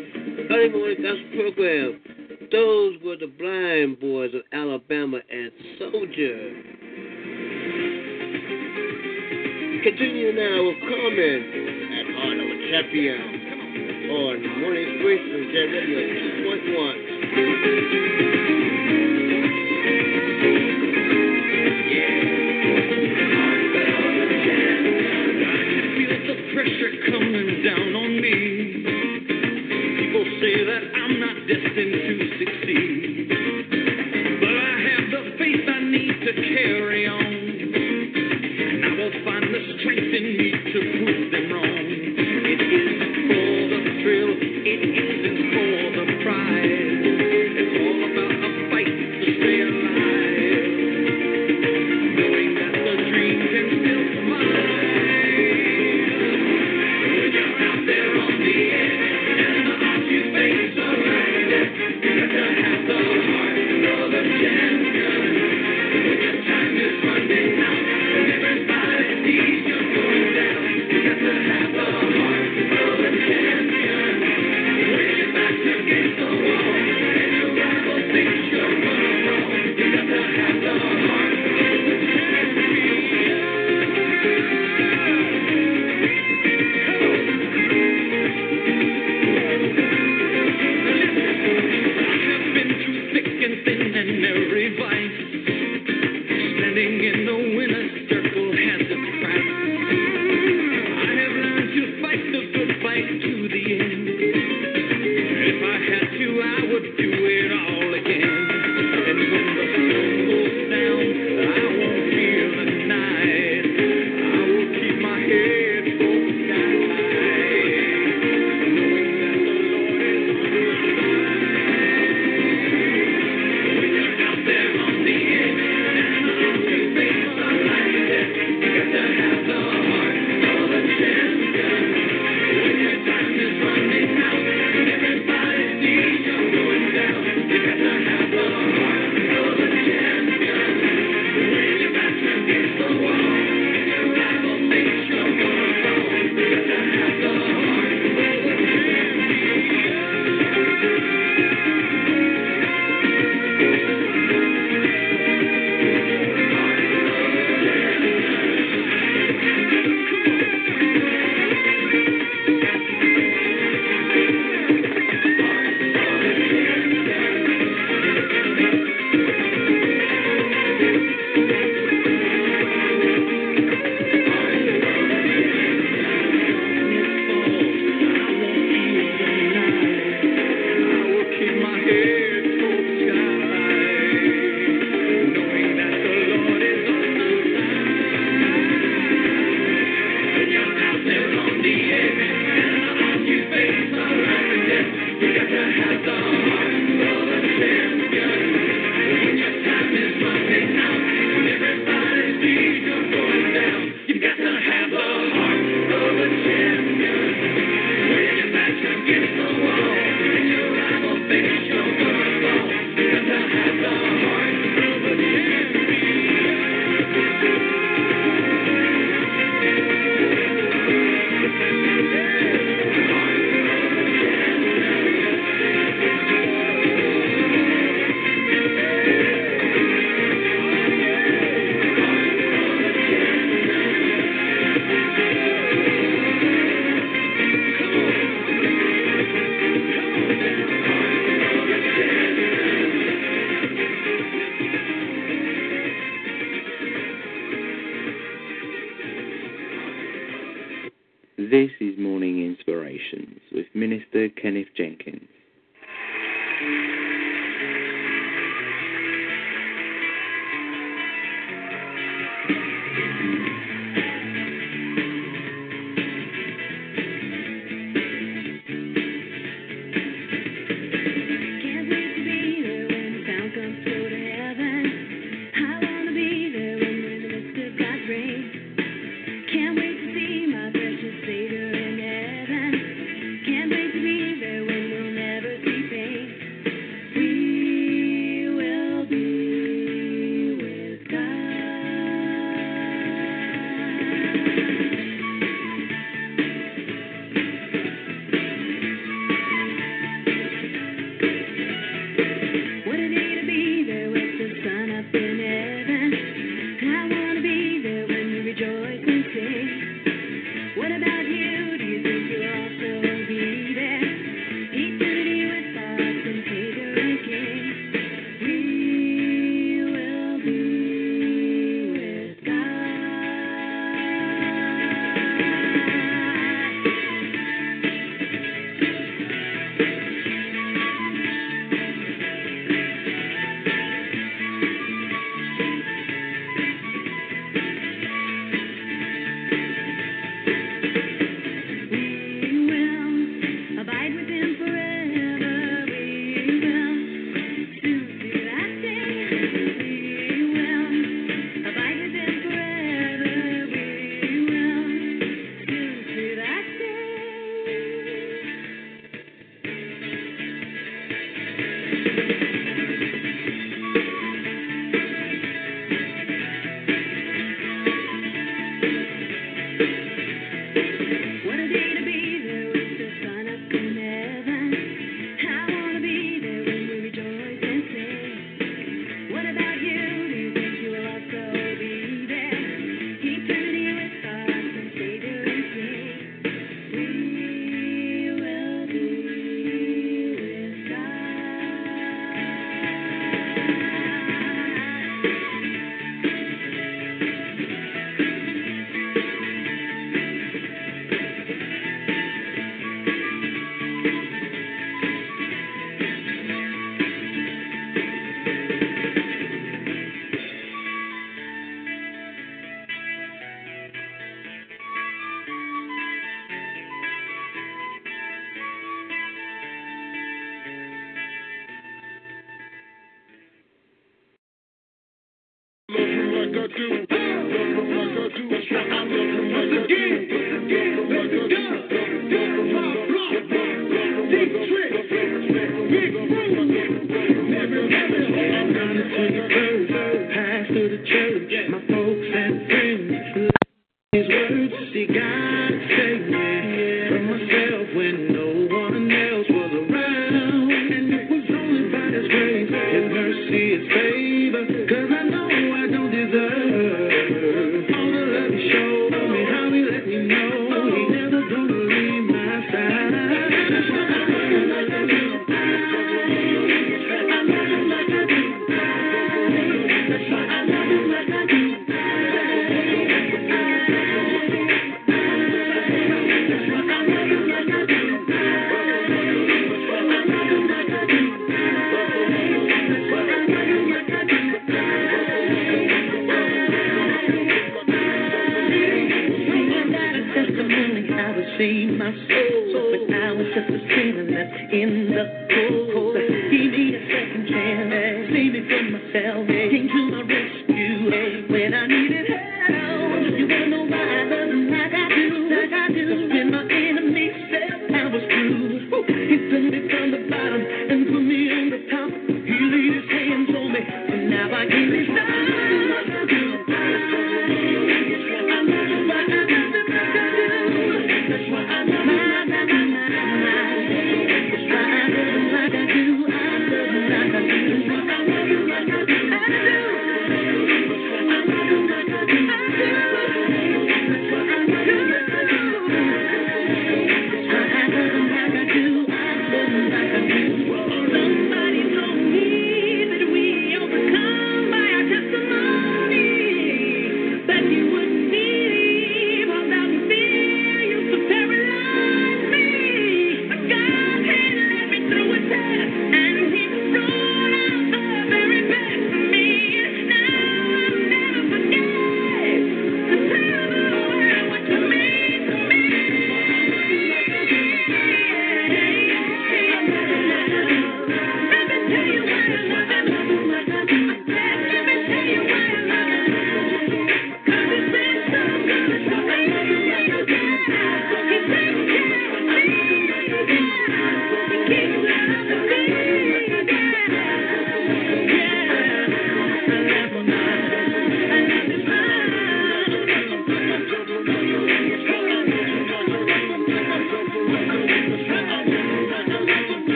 early morning gospel program. Those were the blind boys of Alabama and Soldier. Continue now with Carman at Heart of a Champion on Morning Grace from J Radio 2.1.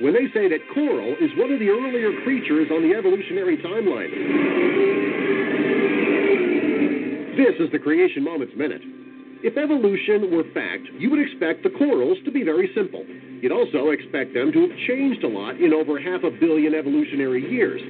when they say that coral is one of the earlier creatures on the evolutionary timeline. This is the Creation Moments Minute. If evolution were fact, you would expect the corals to be very simple. You'd also expect them to have changed a lot in over half a billion evolutionary years.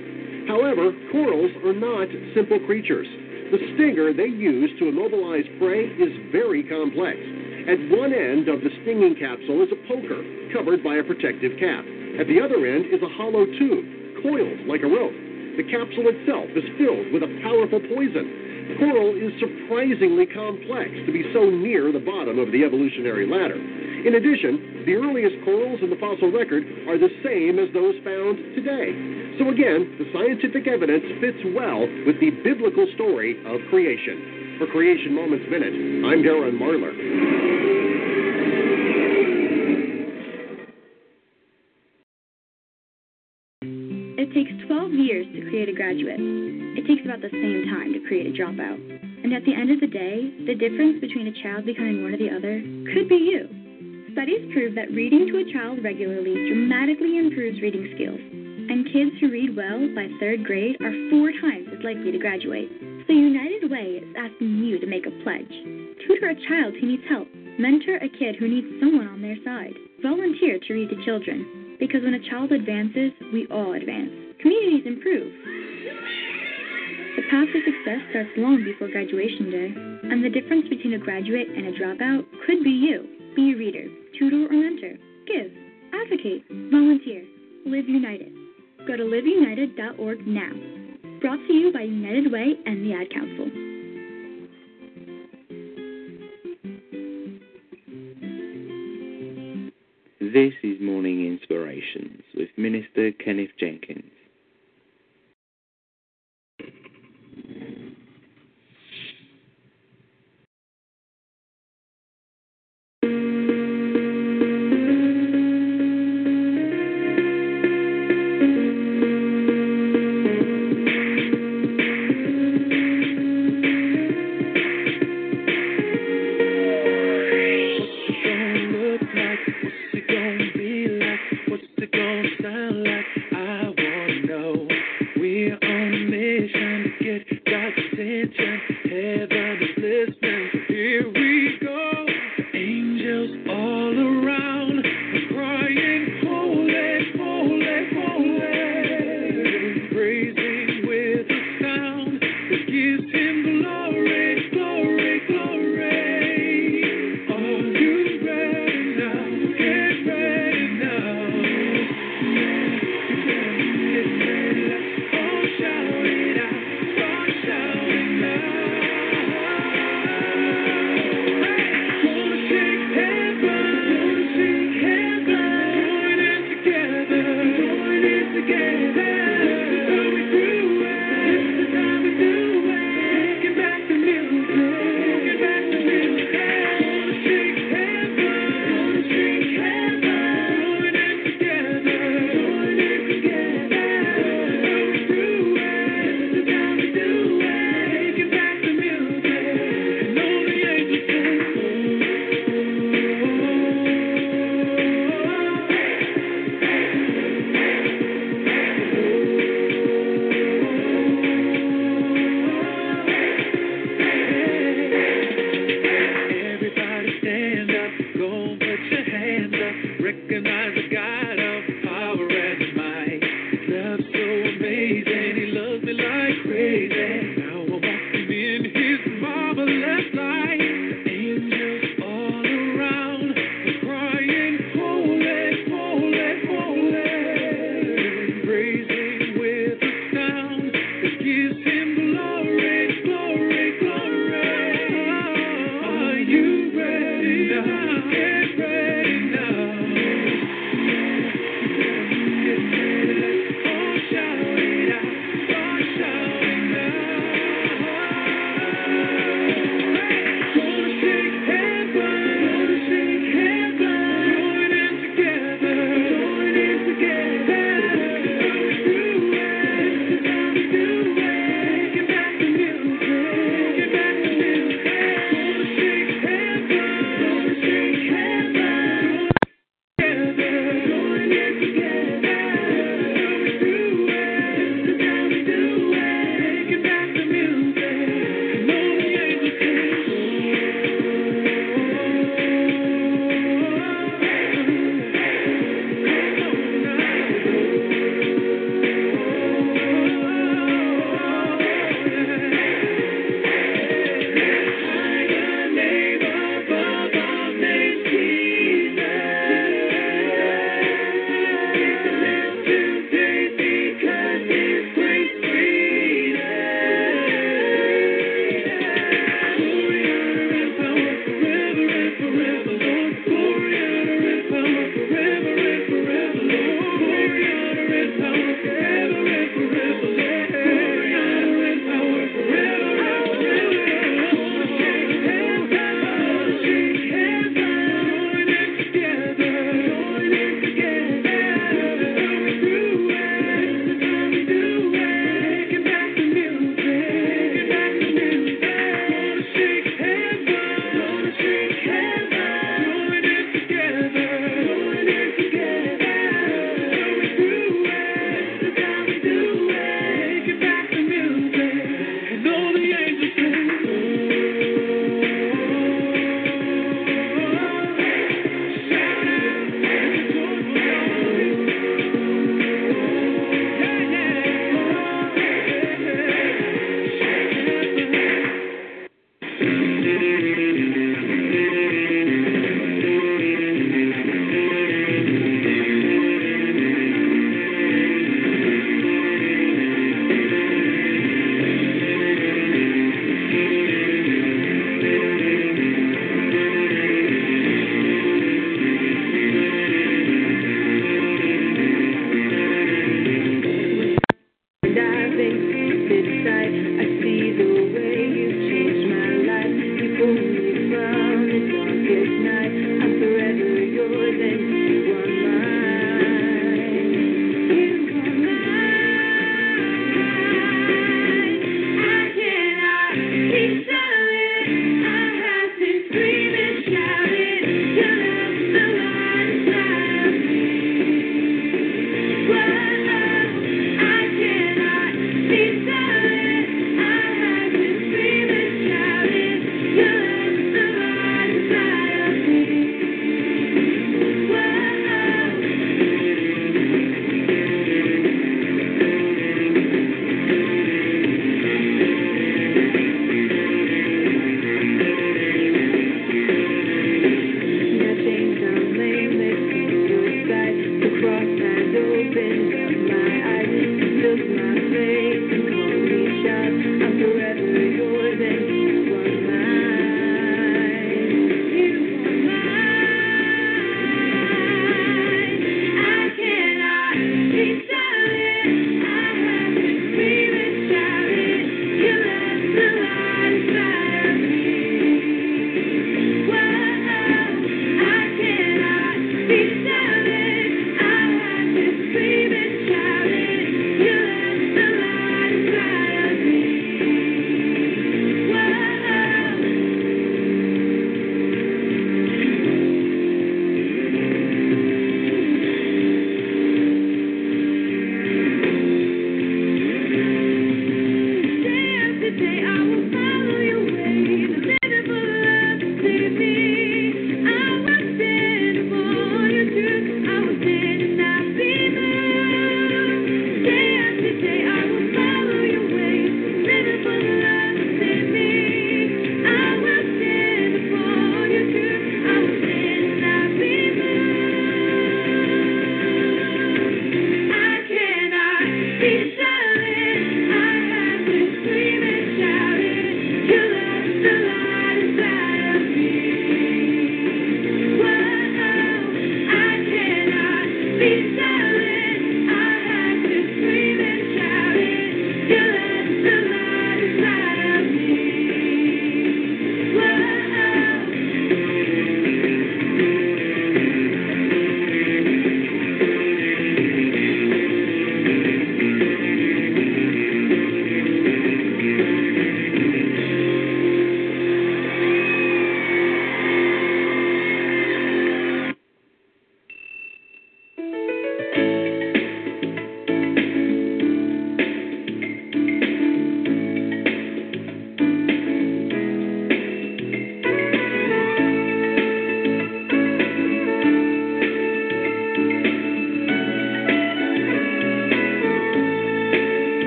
However, corals are not simple creatures. The stinger they use to immobilize prey is very complex. At one end of the stinging capsule is a poker, covered by a protective cap. At the other end is a hollow tube, coiled like a rope. The capsule itself is filled with a powerful poison. Coral is surprisingly complex to be so near the bottom of the evolutionary ladder. In addition, the earliest corals in the fossil record are the same as those found today. So again, the scientific evidence fits well with the biblical story of creation. For Creation Moments Minute, I'm Darren Marlar. It takes 12 years to create a graduate. It takes about the same time to create a dropout. And at the end of the day, the difference between a child becoming one or the other could be you. Studies prove that reading to a child regularly dramatically improves reading skills. And kids who read well by third grade are four times as likely to graduate. So United Way is asking you to make a pledge. Tutor a child who needs help. Mentor a kid who needs someone on their side. Volunteer to read to children. Because when a child advances, we all advance. Communities improve. The path to success starts long before graduation day. And the difference between a graduate and a dropout could be you. Be a reader, tutor, or mentor. Give. Advocate. Volunteer. Live United. Go to liveunited.org now. Brought to you by United Way and the Ad Council. This is Morning Inspirations with Minister Kenneth Jenkins.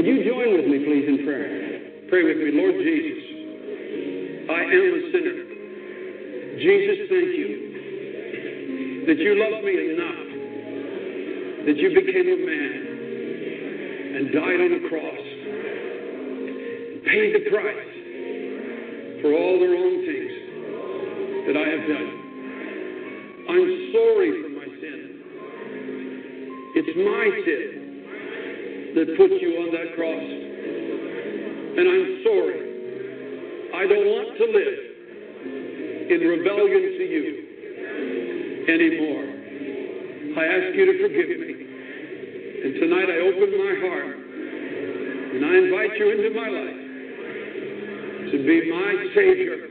Would you join with me, please, in prayer? Pray with me, Lord Jesus. I am a sinner. Jesus, thank you that you loved me enough that you became a man and died on the cross, paid the price for all the wrong things that I have done. I'm sorry for my sin. It's my sin that put you on that cross. And I'm sorry. I don't want to live in rebellion to you anymore. I ask you to forgive me. And tonight I open my heart and I invite you into my life to be my Savior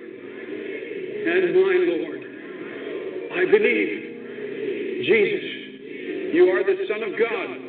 and my Lord. I believe, Jesus, you are the Son of God.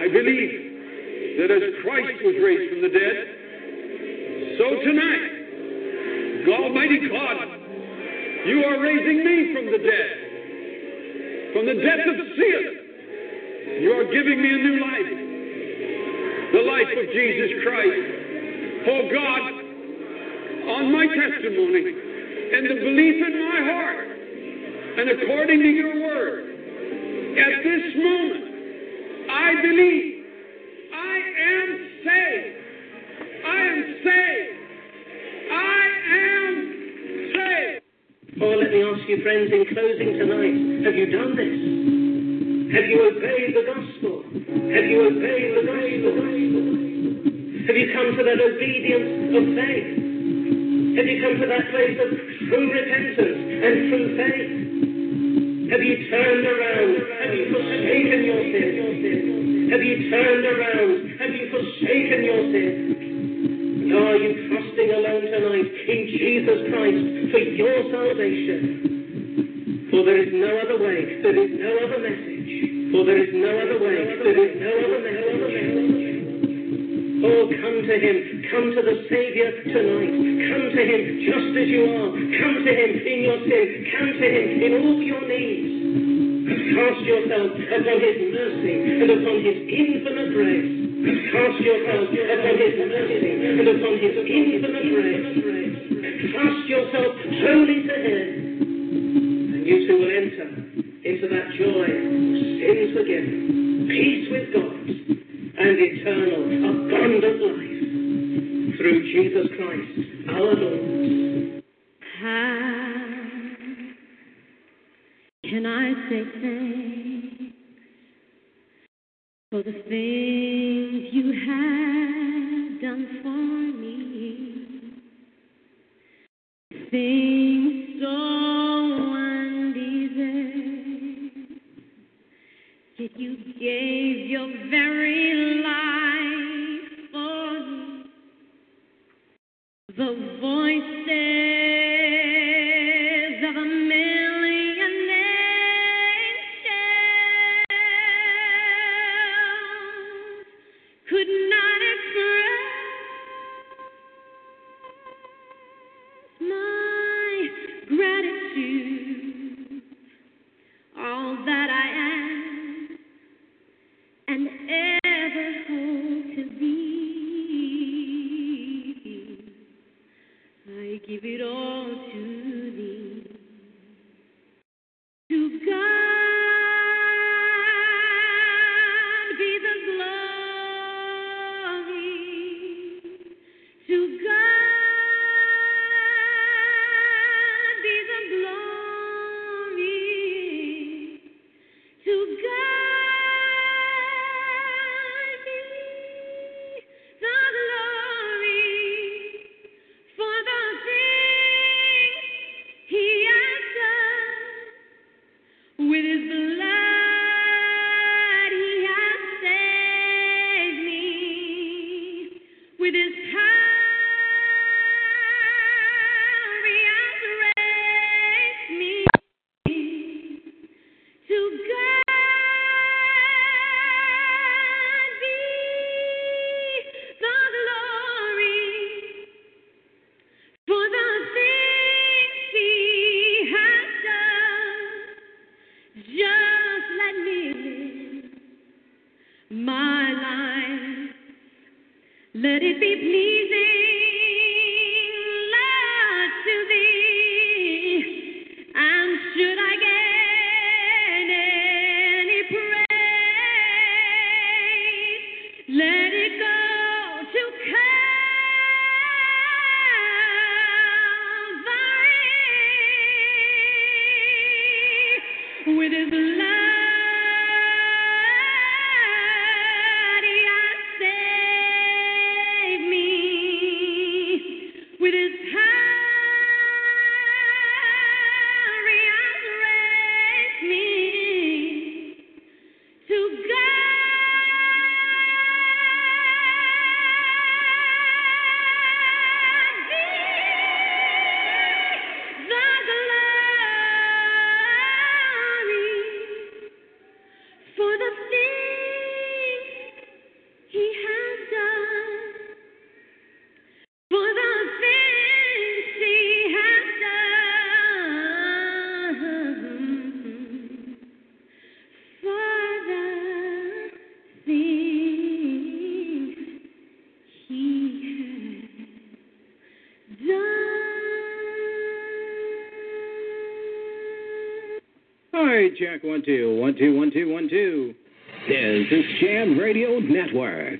I believe that as Christ was raised from the dead, so tonight, Almighty God, you are raising me from the dead, from the death of sin. You are giving me a new life, the life of Jesus Christ. Oh God, on my testimony and the belief in my heart, and according to your friends, in closing tonight, have you done this? Have you obeyed the gospel? Have you obeyed the gospel? Have you come to that obedience of faith? Have you come to that place of true repentance and true faith? Have you turned around? Have you forsaken your sin? Have you turned around? Have you forsaken your sin? Are you trusting alone tonight in Jesus Christ for your salvation? Tonight. Come to Him just as you are. Come to Him in your sin. Come to Him in all your needs. Cast yourself upon His mercy and upon His infinite grace. Cast yourself upon His mercy and upon His voices check one two one two one two one two. This is Jam Radio Network.